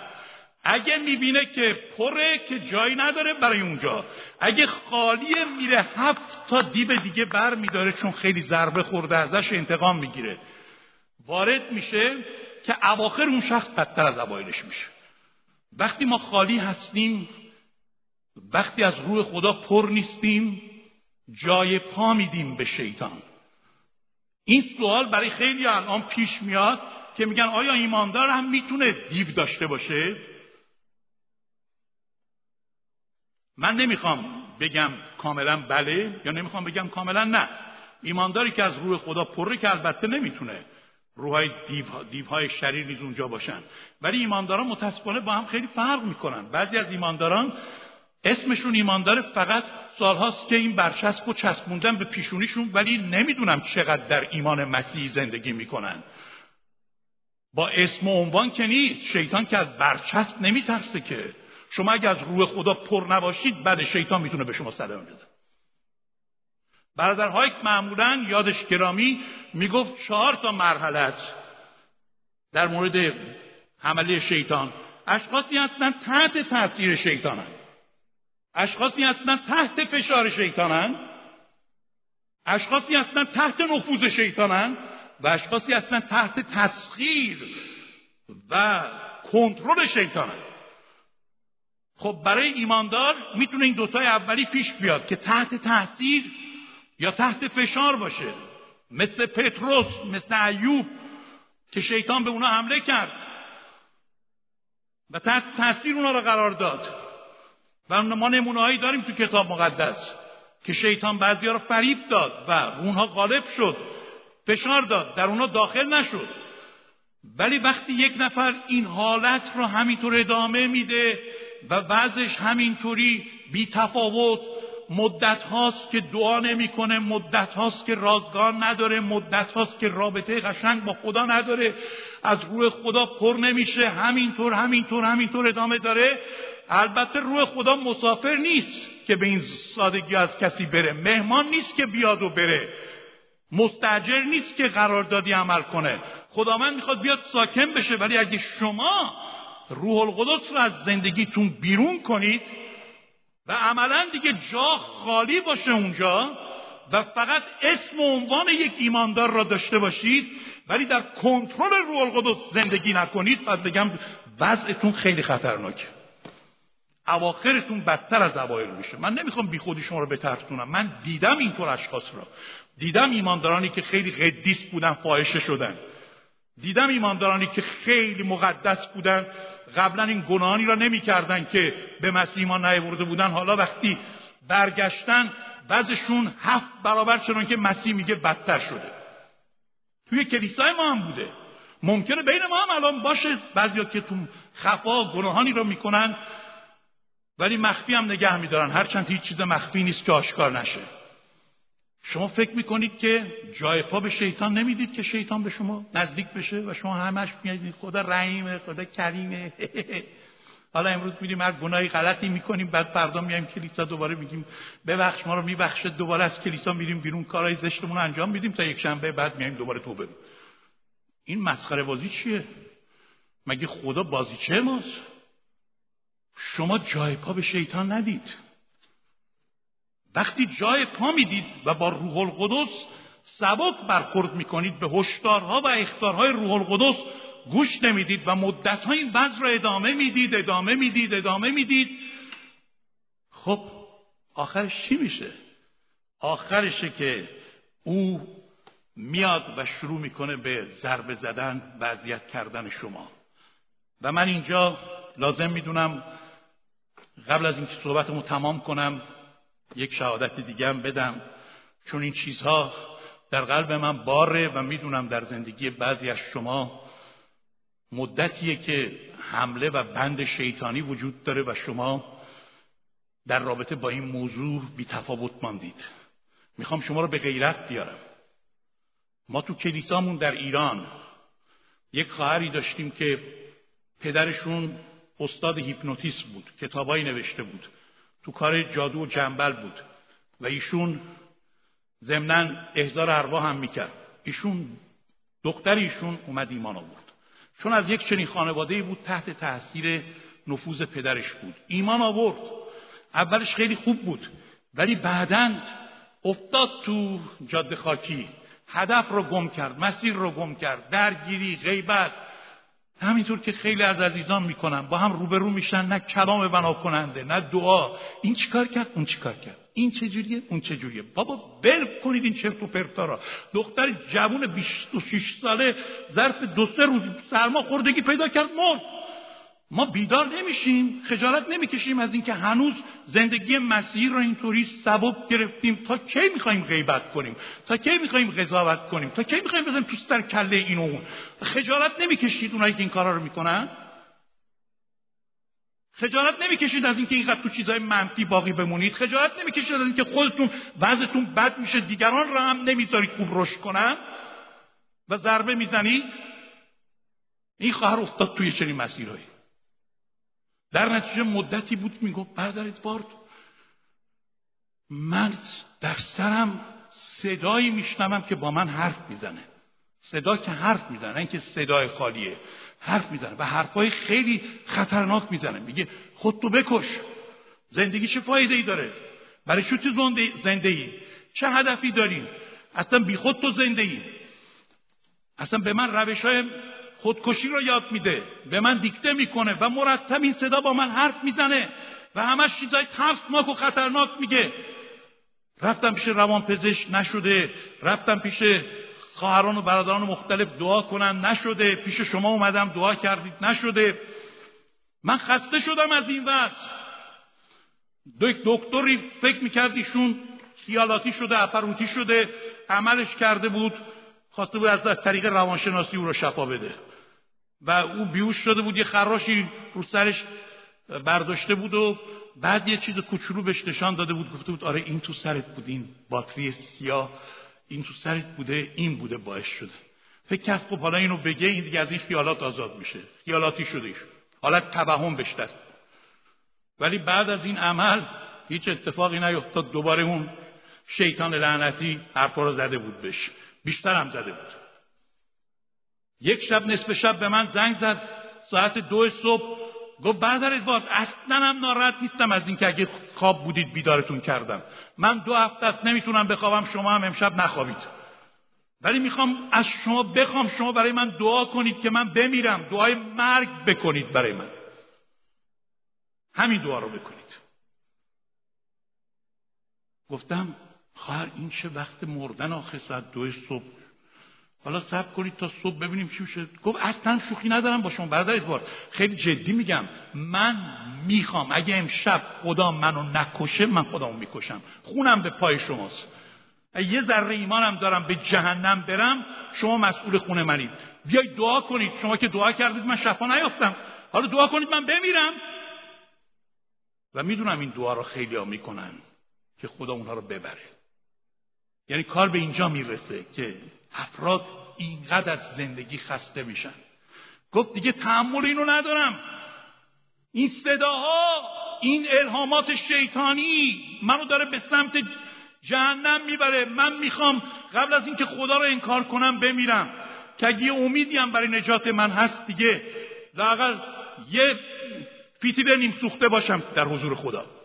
اگه می‌بینه که پره که جایی نداره برای اونجا. اگه خالیه میره هفت تا دیب دیگه بر میداره چون خیلی ضربه خورده ازش انتقام می‌گیره. وارد میشه که اواخر اون شخص بدتر از اوایلش میشه. وقتی ما خالی هستیم وقتی از روح خدا پر نیستیم جای پا میدیم به شیطان. این سوال برای خیلی الان پیش میاد که میگن آیا ایماندار هم می‌تونه دیو داشته باشه؟ من نمی‌خوام بگم کاملا بله یا نمی‌خوام بگم کاملا نه. ایمانداری که از روح خدا پره که البته نمی‌تونه. روحای دیو دیوهای شریر نیز اونجا باشن. ولی ایمانداران متاسفانه با هم خیلی فرق می‌کنن. بعضی از ایمانداران اسمشون ایماندار فقط سالهاست که این برچسب و چسبوندن به پیشونیشون ولی نمی‌دونم چقدر در ایمان مسیحی زندگی می‌کنن. با اسم و عنوان که نیست. شیطان که از برچسب نمیترسه که شما اگر از روح خدا پر نباشید بعد شیطان می‌تونه به شما صدمه بزن برادرهای معمولا یادش گرامی می‌گفت چهار تا مرحله است. در مورد حمله شیطان. اشخاصی هستن تحت تاثیر شیطانن. اشخاصی هستن تحت فشار شیطانن. اشخاصی هستن تحت نفوذ شیطانن. و اشخاصی هستن تحت تسخیر و کنترل شیطانن. خب برای ایماندار می‌تونه این دوتای اولی پیش بیاد که تحت تاثیر یا تحت فشار باشه. مثل پتروس مثل ایوب که شیطان به اونا حمله کرد و تحت تاثیر اونا رو قرار داد. و ما نمونه هایی داریم تو کتاب مقدس که شیطان بعضی رو فریب داد و اونها غالب شد. فشار داد. در اونها داخل نشد. ولی وقتی یک نفر این حالت رو همینطور ادامه میده و وضعش همینطوری بی تفاوت. مدت هاست که دعا نمی‌کنه مدت هاست که رازگار نداره مدت هاست که رابطه قشنگ با خدا نداره. از روح خدا پر نمیشه. همینطور همینطور همینطور ادامه داره. البته روح خدا مسافر نیست که به این سادگی از کسی بره. مهمان نیست که بیاد و بره. مستجر نیست که قراردادی عمل کنه. خداوند می‌خواد بیاد ساکن بشه. ولی اگه شما روح القدس رو از زندگیتون بیرون کنید و عملا دیگه جا خالی باشه اونجا و فقط اسم و عنوان یک ایماندار را داشته باشید ولی در کنترل روح القدس زندگی نکنید. پس بگم وضعتون خیلی خطرناکه. اواخرتون بدتر از اوایل میشه. من نمی‌خوام بی خودی شما رو بترسونم. من دیدم اینطور اشخاص را. دیدم ایماندارانی که خیلی قدیس بودن فاحشه شدن. دیدم ایماندارانی که خیلی مقدس بودن. قبلا این گناهانی را نمی‌کردن که به مسیح ایمان نیاورده بودن. حالا وقتی برگشتن بعضشون هفت برابر چنان که مسیح میگه بدتر شده. توی کلیسای ما هم بوده. ممکنه بین ما هم الان باشه. بعضیا که تو خفا گناهانی را می‌کنن ولی مخفی هم نگه میدارن. هرچند هیچ چیز مخفی نیست که آشکار نشه. شما فکر می‌کنید که جای پا به شیطان نمی‌دید که شیطان به شما نزدیک بشه و شما همش میگید خدا رحیمه خدا کریمه. حالا امروز میریم هر گناهی غلطی می‌کنیم بعد فردا میایم کلیسا دوباره میگیم ببخش ما رو میبخشه دوباره از کلیسا میریم بیرون کارهای زشتمون رو انجام میدیم تا یک شنبه بعد میایم دوباره توبه. این مسخره بازی چیه؟ مگه خدا بازیچه ماست؟ شما جای پا به شیطان ندید. وقتی جای پا می‌دید و با روح القدس سبک برخورد می‌کنید به هشدارها و اختارهای روح القدس گوش نمی‌دید و مدت این وضع را ادامه می‌دید ادامه می‌دید ادامه می‌دید. خب آخرش چی میشه؟ آخرشه که او میاد و شروع می‌کنه به ضربه زدن و اذیت کردن شما. و من اینجا لازم می‌دونم قبل از اینکه صحبتمو تمام کنم یک شهادت دیگه هم بدم. چون این چیزها در قلب من باره و می‌دونم در زندگی بعضی از شما مدتیه که حمله و بند شیطانی وجود داره و شما در رابطه با این موضوع بی تفاوت ماندید. می‌خوام شما رو به غیرت بیارم. ما تو کلیسامون در ایران یک خواهری داشتیم که پدرشون استاد هیپنوتیسم بود کتابایی نوشته بود. تو کار جادو و جنبل بود و ایشون ضمنا احضار ارواح هم می‌کرد. ایشون دختر ایشون اومد ایمان آورد. چون از یک چنین خانواده بود تحت تاثیر نفوذ پدرش بود. ایمان آورد. اولش خیلی خوب بود ولی بعدا افتاد تو جاده خاکی. هدف رو گم کرد مسیر رو گم کرد. درگیری غیبت. همینطور که خیلی از عزیزان می‌کنن با هم روبرو میشن نه کلام بنا کننده نه دعا. این چیکار کرد؟ اون چیکار کرد؟ این چجوریه اون چجوریه بابا بل کنید این چرت و پرتا را. دختر جوون 26 ساله ظرف دو سه روز سرما خوردگی پیدا کرد مرد. ما بیدار نمیشیم خجالت نمی‌کشیم از اینکه هنوز زندگی مسیر رو اینطوری سبب گرفتیم. تا کی می‌خوایم غیبت کنیم؟ تا کی می‌خوایم قضاوت کنیم؟ تا کی می‌خوایم بزنیم تو سر کله این و اون خجالت نمی‌کشید اونایی که این کارا رو می‌کنن؟ خجالت نمی‌کشید از اینکه اینقدر تو چیزای منفی باقی بمونید؟ خجالت نمی‌کشید از اینکه خودتون وضعتون بد میشه دیگران را هم نمی‌ذارید خوب رشد کنن؟ و ضربه می‌زنید؟ این خواهر افتاد توی چنین مسیرهایی. در نتیجه مدتی بود می‌گفت برادر ادوارد من در سرم صدایی میشنوم که با من حرف می‌زنه. صدا که حرف می‌زنه اینکه صدای خالیه. حرف می‌زنه و حرفای خیلی خطرناک می‌زنه. میگه خودتو بکش. زندگی چه فایده ای داره؟ برای تو زنده ای چه هدفی داری؟ اصلا بی خود تو زنده ای اصلا به من روش های خودکشی رو یاد میده به من دیکته می‌کنه و مرتب این صدا با من حرف می‌زنه و همش چیزای ترسناک و خطرناک میگه. رفتم پیش روانپزشک نشده. رفتم پیش خواهران و برادران مختلف دعا کنم نشده. پیش شما اومدم دعا کردید نشده. من خسته شدم از این وقت دو دکتری فکر می‌کرد ایشون خیالاتی شده اپروتی شده عملش کرده بود. خواسته بود از طریق روانشناسی او رو شفا بده. و او بیوش شده بود یه خراشی رو سرش برداشته بود و بعد یه چیز کوچولو بهش نشان داده بود گفته بود آره این تو سرت بود این باتری سیاه این تو سرت بوده این بوده باعث شده. فکر کرد خب حالا اینو بگه این دیگه از این خیالات آزاد میشه. خیالاتی شده ایش حالت توهم بهش دست ولی بعد از این عمل هیچ اتفاقی نیفتاد. دوباره اون شیطان لعنتی حرفا رو زده بود بهش. بیشتر هم زده بود. یک شب نصف شب به من زنگ زد. ساعت دو صبح. گفت برادر ادوارد اصلا هم ناراحت نیستم از اینکه اگه خواب بودید بیدارتون کردم. من دو هفته است نمی‌تونم بخوابم شما هم امشب نخوابید. ولی می‌خوام از شما بخوام شما برای من دعا کنید که من بمیرم. دعای مرگ بکنید برای من. همین دعا رو بکنید. گفتم خواهر این چه وقت مردن آخه ساعت دو صبح؟ حالا صبر کنید تا صبح ببینیم چی میشه. گفت اصلا شوخی ندارم با شما برادر ادوارد خیلی جدی میگم من می‌خوام اگه امشب خدا منو نکشه من خودمو می‌کشم. خونم به پای شماست. یه ذره ایمانم دارم به جهنم برم شما مسئول خونه منید. بیایید دعا کنید. شما که دعا کردید من شفا نیافتم. حالا دعا کنید من بمیرم. و می‌دونم این دعا رو خیلی ها می‌کنن که خدا اونها رو ببره. یعنی کار به اینجا می‌رسه که افراد اینقدر از زندگی خسته میشن. گفت دیگه تحمل اینو ندارم. این صداها این الهامات شیطانی منو داره به سمت جهنم می‌بره. من می‌خوام قبل از اینکه خدا رو انکار کنم بمیرم. که اگه یه امیدیم برای نجات من هست دیگه لاقل یه فیتیل نیم سوخته باشم در حضور خدا.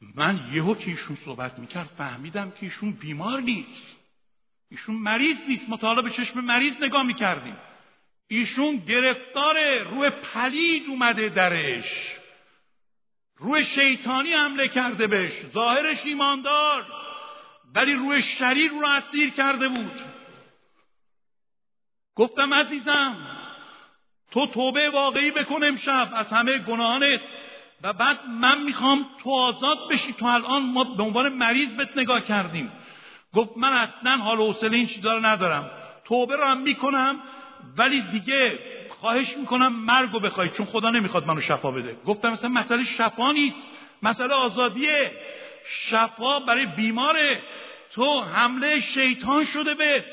من یهو که ایشون صحبت می‌کرد فهمیدم که ایشون بیمار نیست. ایشون مریض نیست. مطالعه به چشم مریض نگاه می‌کردیم. ایشون گرفتار روی پلید اومده درش. روی شیطانی حمله کرده بهش. ظاهرش ایماندار. ولی روی شریر رو اسیر کرده بود. گفتم عزیزم تو توبه واقعی بکن امشب. از همه گناهانت. و بعد من می‌خوام تو آزاد بشی. تو الان ما به عنوان مریض بهت نگاه کردیم. گفت من اصلا حال و حوصله این چیزا رو ندارم. توبه رو هم می‌کنم ولی دیگه خواهش می‌کنم مرگ رو بخواید چون خدا نمی‌خواد منو شفا بده. گفتم مثلا مسئله شفا نیست مسئله آزادیه. شفا برای بیماره. تو حمله شیطان شده به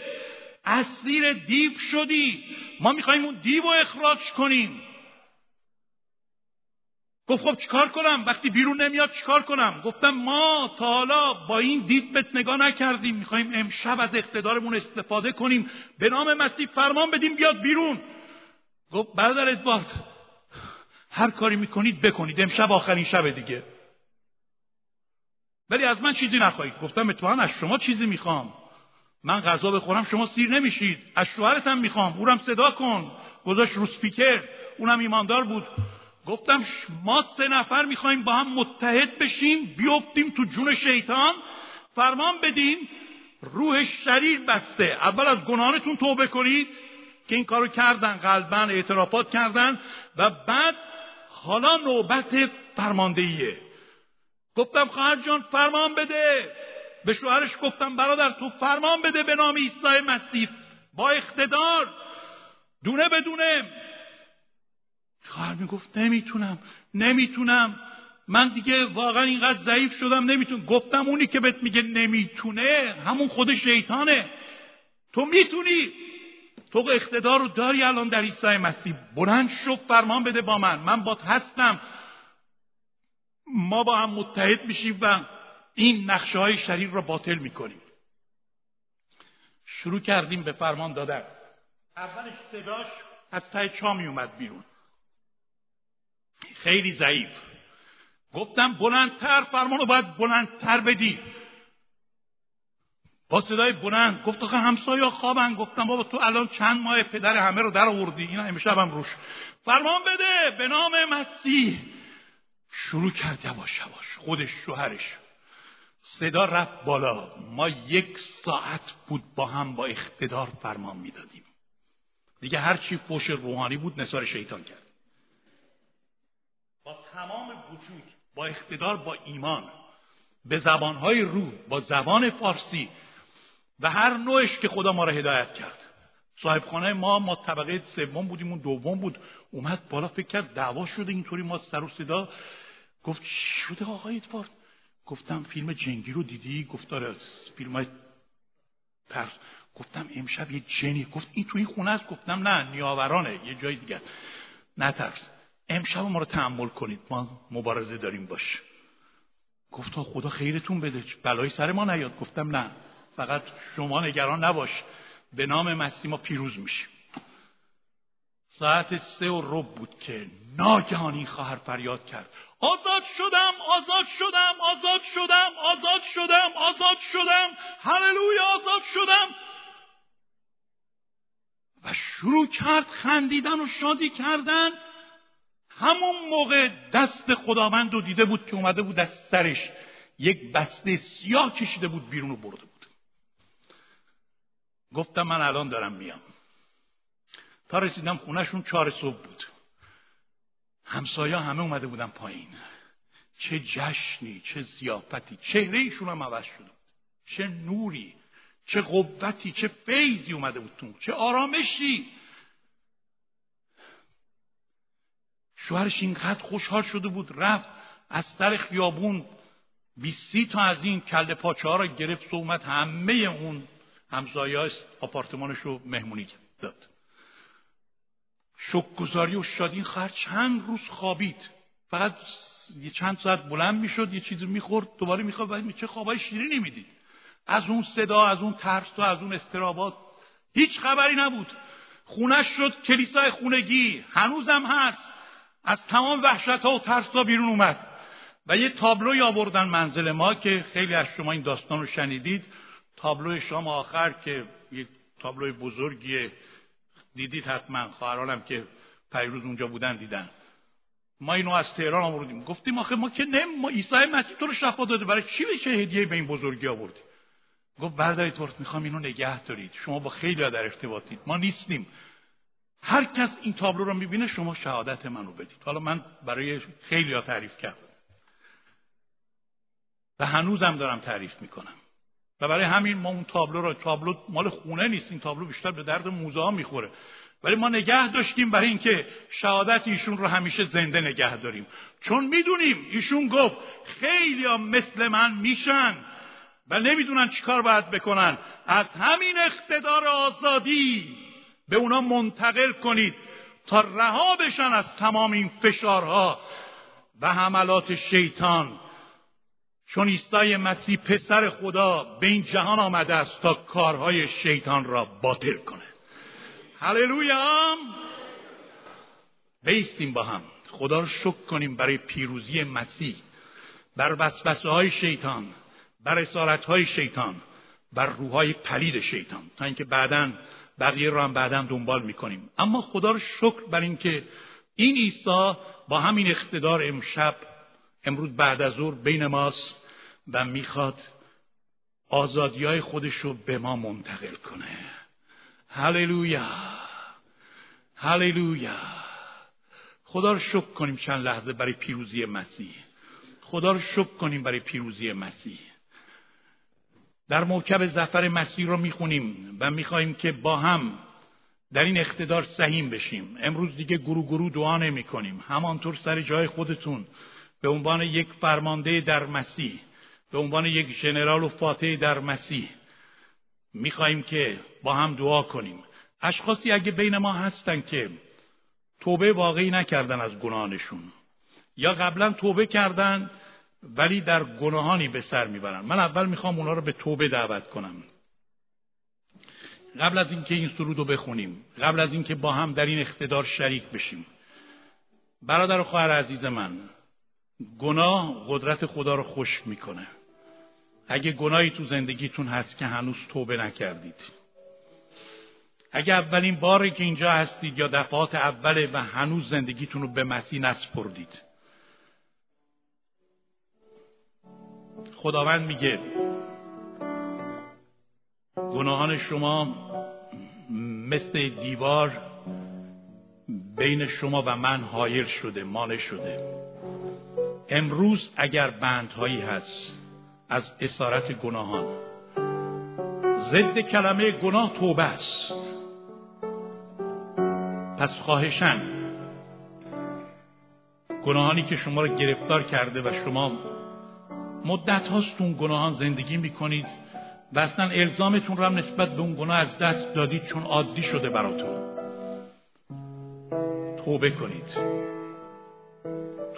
اسیر دیو شدی. ما می‌خوایم اون دیو رو اخراج کنیم. گفت خب چیکار کنم؟ وقتی بیرون نمیاد چیکار کنم؟ گفتم ما تا حالا با این دید بهت نگاه نکردیم می‌خوایم امشب از اقتدارمون استفاده کنیم. به نام مسیح فرمان بدیم بیاد بیرون. گفت برادر ادوارد هر کاری می‌کنید بکنید. امشب آخرین شب دیگه. ولی از من چیزی نخواهید. گفتم اتفاقا از شما چیزی می‌خوام. من غذا بخورم شما سیر نمیشید. از شوهرتم می‌خوام. اونم صدا کن. گذاشت رو سپیکر. اونم ایماندار بود. گفتم ما سه نفر می‌خوایم با هم متحد بشیم بیفتیم تو جون شیطان. فرمان بدیم روح شریر بسته. اول از گناهانتون توبه کنید که این کارو کردن قلبا اعترافات کردن و بعد حالا نوبت فرماندهیه. گفتم خواهر جان فرمان بده. به شوهرش گفتم برادر تو فرمان بده به نام عیسی مسیح. با اقتدار دونه بدونه خواهر می‌گفت نمی‌تونم نمی‌تونم. من دیگه واقعا اینقدر ضعیف شدم نمی‌تونم گفتم اونی که بهت میگه نمی‌تونه همون خود شیطانه. تو می‌تونی. تو اقتدار رو داری الان در عیسی مسیح. بلند شو فرمان بده با من. من بات هستم. ما با هم متحد میشیم و این نقشه های شریر را باطل می‌کنیم. شروع کردیم به فرمان دادن. اولش صداش از ته چا می اومد بیرون. خیلی ضعیف. گفتم بلندتر فرمان رو باید بلندتر بدی. با صدای بلند گفت آخه همسایه خوابن. گفتم بابا تو الان چند ماه پدر همه رو در آوردی؟ اینا امشبم روش. فرمان بده به نام مسیح. شروع کرد یواش یواش خودش شوهرش. صدا رفت بالا. ما یک ساعت بود با هم با اقتدار فرمان می‌دادیم. دیگه هر چی فوش روحانی بود نثار شیطان کرد. تمام وجود با اقتدار با ایمان به زبانهای روح با زبان فارسی و هر نوعش که خدا ما را هدایت کرد. صاحب خانه ما ما طبقه سوم بودیم اون دوم بود. اومد بالا فکر کرد دعوا شده اینطوری ما سر و صدا. گفت چی شده آقای ادوارد؟ گفتم فیلم جنگی رو دیدی؟ گفت داره فیلم های ترس گفتم امشب یه جنی گفت این توی خونه است؟ گفتم نه نیاورانه یه جای دیگه نترس. امشب ما رو تحمل کنید. ما مبارزه داریم باش. گفت خدا خیرتون بده. بلایی سر ما نیاد. گفتم نه. فقط شما نگران نباش. به نام مسیح ما پیروز میشیم. ساعت سه و رب بود که ناگهان این خواهر فریاد کرد. آزاد شدم آزاد شدم آزاد شدم آزاد شدم آزاد شدم. هللویا آزاد شدم. و شروع کرد خندیدن و شادی کردن. همون موقع دست خداوند رو دیده بود که اومده بود از سرش یک بسته سیاه کشیده بود بیرون رو برده بود. گفتم من الان دارم میام. تا رسیدم خونهشون چهار صبح بود. همسایا همه اومده بودن پایین. چه جشنی چه زیافتی چهره ایشون هم عوض شده چه نوری چه قوتی چه فیضی اومده بود تو چه آرامشی. شوهرش اینقدر خوشحال شده بود رفت از سر خیابون. بیسی تا از این کله پاچه ها را گرفت و اومد همه اون همسایه آپارتمانش رو مهمونی داد. شکگذاری و شادی خواهر چند روز خوابید. فقط یه چند ساعت بلند می‌شد یه چیزی می‌خورد دوباره می‌خواد ولی چه خوابای شیرینی می‌دید. از اون صدا از اون ترس و از اون استرابات هیچ خبری نبود. خونش شد کلیسای خونگی هنوزم هست. از تمام وحشت ها و ترس ها بیرون اومد و یه تابلوی آوردن منزل ما که خیلی از شما این داستان رو شنیدید. تابلوی شام آخر که یک تابلوی بزرگیه. دیدید حتما. خواهرانم که پیروز اونجا بودن دیدن. ما اینو از تهران آوردیم. گفتیم آخه ما که نم ما عیسی مسیح تو رو شفا داده. برای چی بشه هدیه به این بزرگی آوردی؟ گفت بردارید ورد می‌خوام اینو نگه دارید. شما با خیلی در ارتباطید. ما نیستیم. هر کس این تابلو رو می‌بینه شما شهادت منو بدید. حالا من برای خیلی ها تعریف کردم. و هنوزم دارم تعریف می‌کنم. و برای همین ما اون تابلو رو تابلو مال خونه نیست. این تابلو بیشتر به درد موزه ها می‌خوره. ولی ما نگه داشتیم برای اینکه شهادت ایشون رو همیشه زنده نگه داریم. چون می‌دونیم ایشون گفت خیلی هم مثل من میشن و نمی‌دونن چیکار باید بکنن. از همین اقتدار آزادی. به اونا منتقل کنید تا رها بشن از تمام این فشارها و حملات شیطان. چون عیسی مسیح پسر خدا به این جهان آمده است تا کارهای شیطان را باطل کنه. هللویا! بیستیم با هم. خدا رو شکر کنیم برای پیروزی مسیح بر وسوسه های شیطان بر اسارت های شیطان بر روحای پلید شیطان. تا اینکه بعدا بقیه رو هم بعدا دنبال می‌کنیم. اما خدا رو شکر بر اینکه این عیسی با همین اقتدار امشب امروز بعد از ظهر بین ماست و می‌خواد آزادی های خودش رو به ما منتقل کنه. هللویا! هللویا! خدا رو شکر کنیم چند لحظه برای پیروزی مسیح. خدا رو شکر کنیم برای پیروزی مسیح. در موکب زفر مسیح رو می‌خونیم و می‌خواهیم که با هم در این اقتدار سهیم بشیم. امروز دیگه گرو گرو دعا نمی کنیم همانطور سر جای خودتون به عنوان یک فرمانده در مسیح به عنوان یک ژنرال و فاتح در مسیح می‌خواهیم که با هم دعا کنیم. اشخاصی اگه بین ما هستن که توبه واقعی نکردن از گناهانشون یا قبلا توبه کردن ولی در گناهانی به سر می‌برن. من اول می‌خوام اونا رو به توبه دعوت کنم. قبل از اینکه این سرود رو بخونیم قبل از اینکه با هم در این اقتدار شریک بشیم. برادر و خواهر عزیز من گناه قدرت خدا رو خشک می‌کنه. اگه گناهی تو زندگیتون هست که هنوز توبه نکردید. اگه اولین باری که اینجا هستید یا دفعات اوله و هنوز زندگیتون رو به مسیح نسپردید. خداوند میگه گناهان شما مثل دیوار بین شما و من حایل شده مانع شده. امروز اگر بندهایی هست از اسارت گناهان ضد کلمه گناه توبه است. پس خواهشن گناهانی که شما را گرفتار کرده و شما مدت هاست اون گناهان زندگی می‌کنید و اصلا الزامتون رو هم نسبت به اون گناه از دست دادید چون عادی شده براتون. توبه کنید.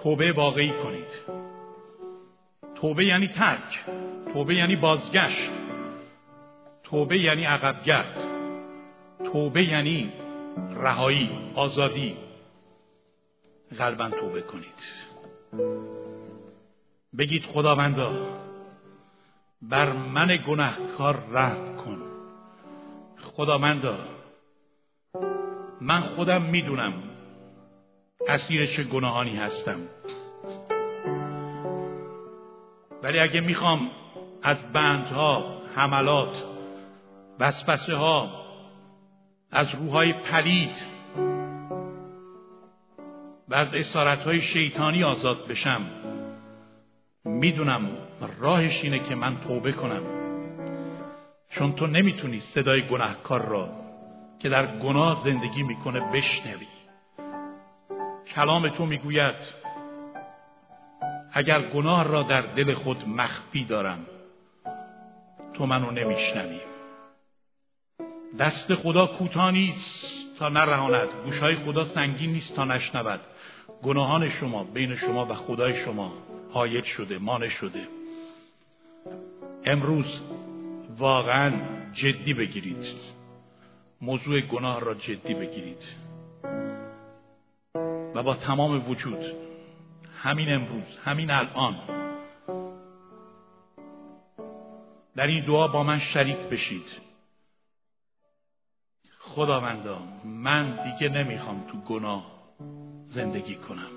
توبه واقعی کنید. توبه یعنی ترک. توبه یعنی بازگشت. توبه یعنی عقبگرد. توبه یعنی رهایی آزادی. قلبا توبه کنید. بگید خداوندا بر من گناهکار رحم کن. خداوندا من خودم می‌دونم اسیر چه گناهانی هستم. ولی اگه می‌خوام از بندها حملات وسوسه ها از روحای پلید و از اسارت های شیطانی آزاد بشم می‌دونم راهش اینه که من توبه کنم. چون تو نمی‌تونی صدای گناهکار را که در گناه زندگی می‌کنه بشنوی. کلام تو می‌گوید اگر گناه را در دل خود مخفی دارم تو منو نمیشنوی. دست خدا کوتاه نیست تا نرهاند. گوشهای خدا سنگین نیست تا نشنود. گناهان شما بین شما و خدای شما. حایل شده مانع شده. امروز واقعا جدی بگیرید. موضوع گناه را جدی بگیرید. و با تمام وجود همین امروز همین الان در این دعا با من شریک بشید. خداوندا من دیگه نمی‌خوام تو گناه زندگی کنم.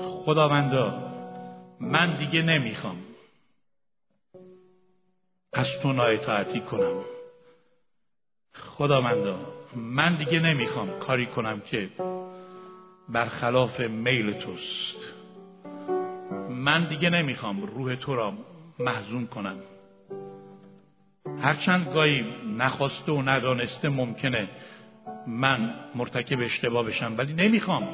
خداوندا من دیگه نمی‌خوام. از تو نااطاعتی کنم. خداوندا من دیگه نمی‌خوام کاری کنم که برخلاف میل توست. من دیگه نمی‌خوام روح تو را محزون کنم. هرچند گاهی نخواسته و ندانسته ممکنه من مرتکب اشتباه بشم ولی نمی‌خوام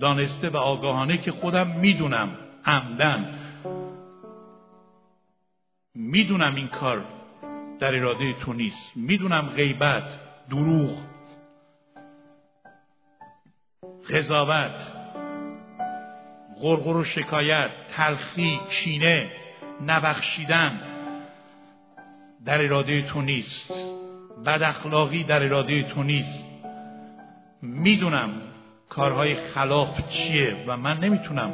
دانسته و آگاهانه که خودم می‌دونم عمدن. می‌دونم این کار در اراده تو نیست. می‌دونم غیبت دروغ قضاوت غرغر و شکایت تلخی چینه نبخشیدن در اراده تو نیست. بد اخلاقی در اراده تو نیست. می‌دونم کارهای خلاف چیه و من نمی‌تونم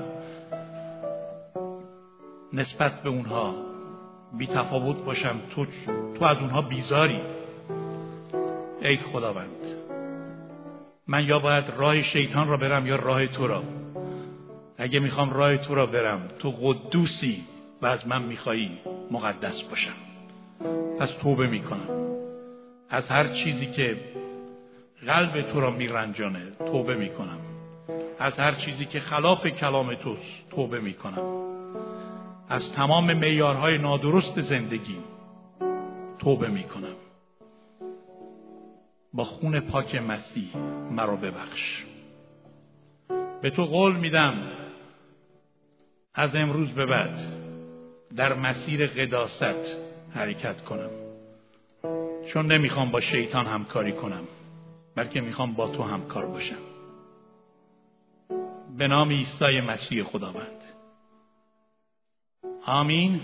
نسبت به اونها. بی تفاوت باشم تو, تو از اونها بیزاری. ای خداوند من یا باید راه شیطان را برم یا راه تو را. اگه می‌خوام راه تو را برم تو قدوسی و از من میخوایی مقدس باشم. پس توبه می‌کنم. از هر چیزی که قلب تو را میرنجانه توبه می‌کنم. از هر چیزی که خلاف کلام توست توبه می‌کنم. از تمام میارهای نادرست زندگی توبه می‌کنم. با خون پاک مسیح مرا ببخش. به تو قول میدم از امروز به بعد در مسیر قداست حرکت کنم. چون نمی‌خوام با شیطان همکاری کنم بلکه می‌خوام با تو همکار باشم. به نام عیسی مسیح خداوند. Amen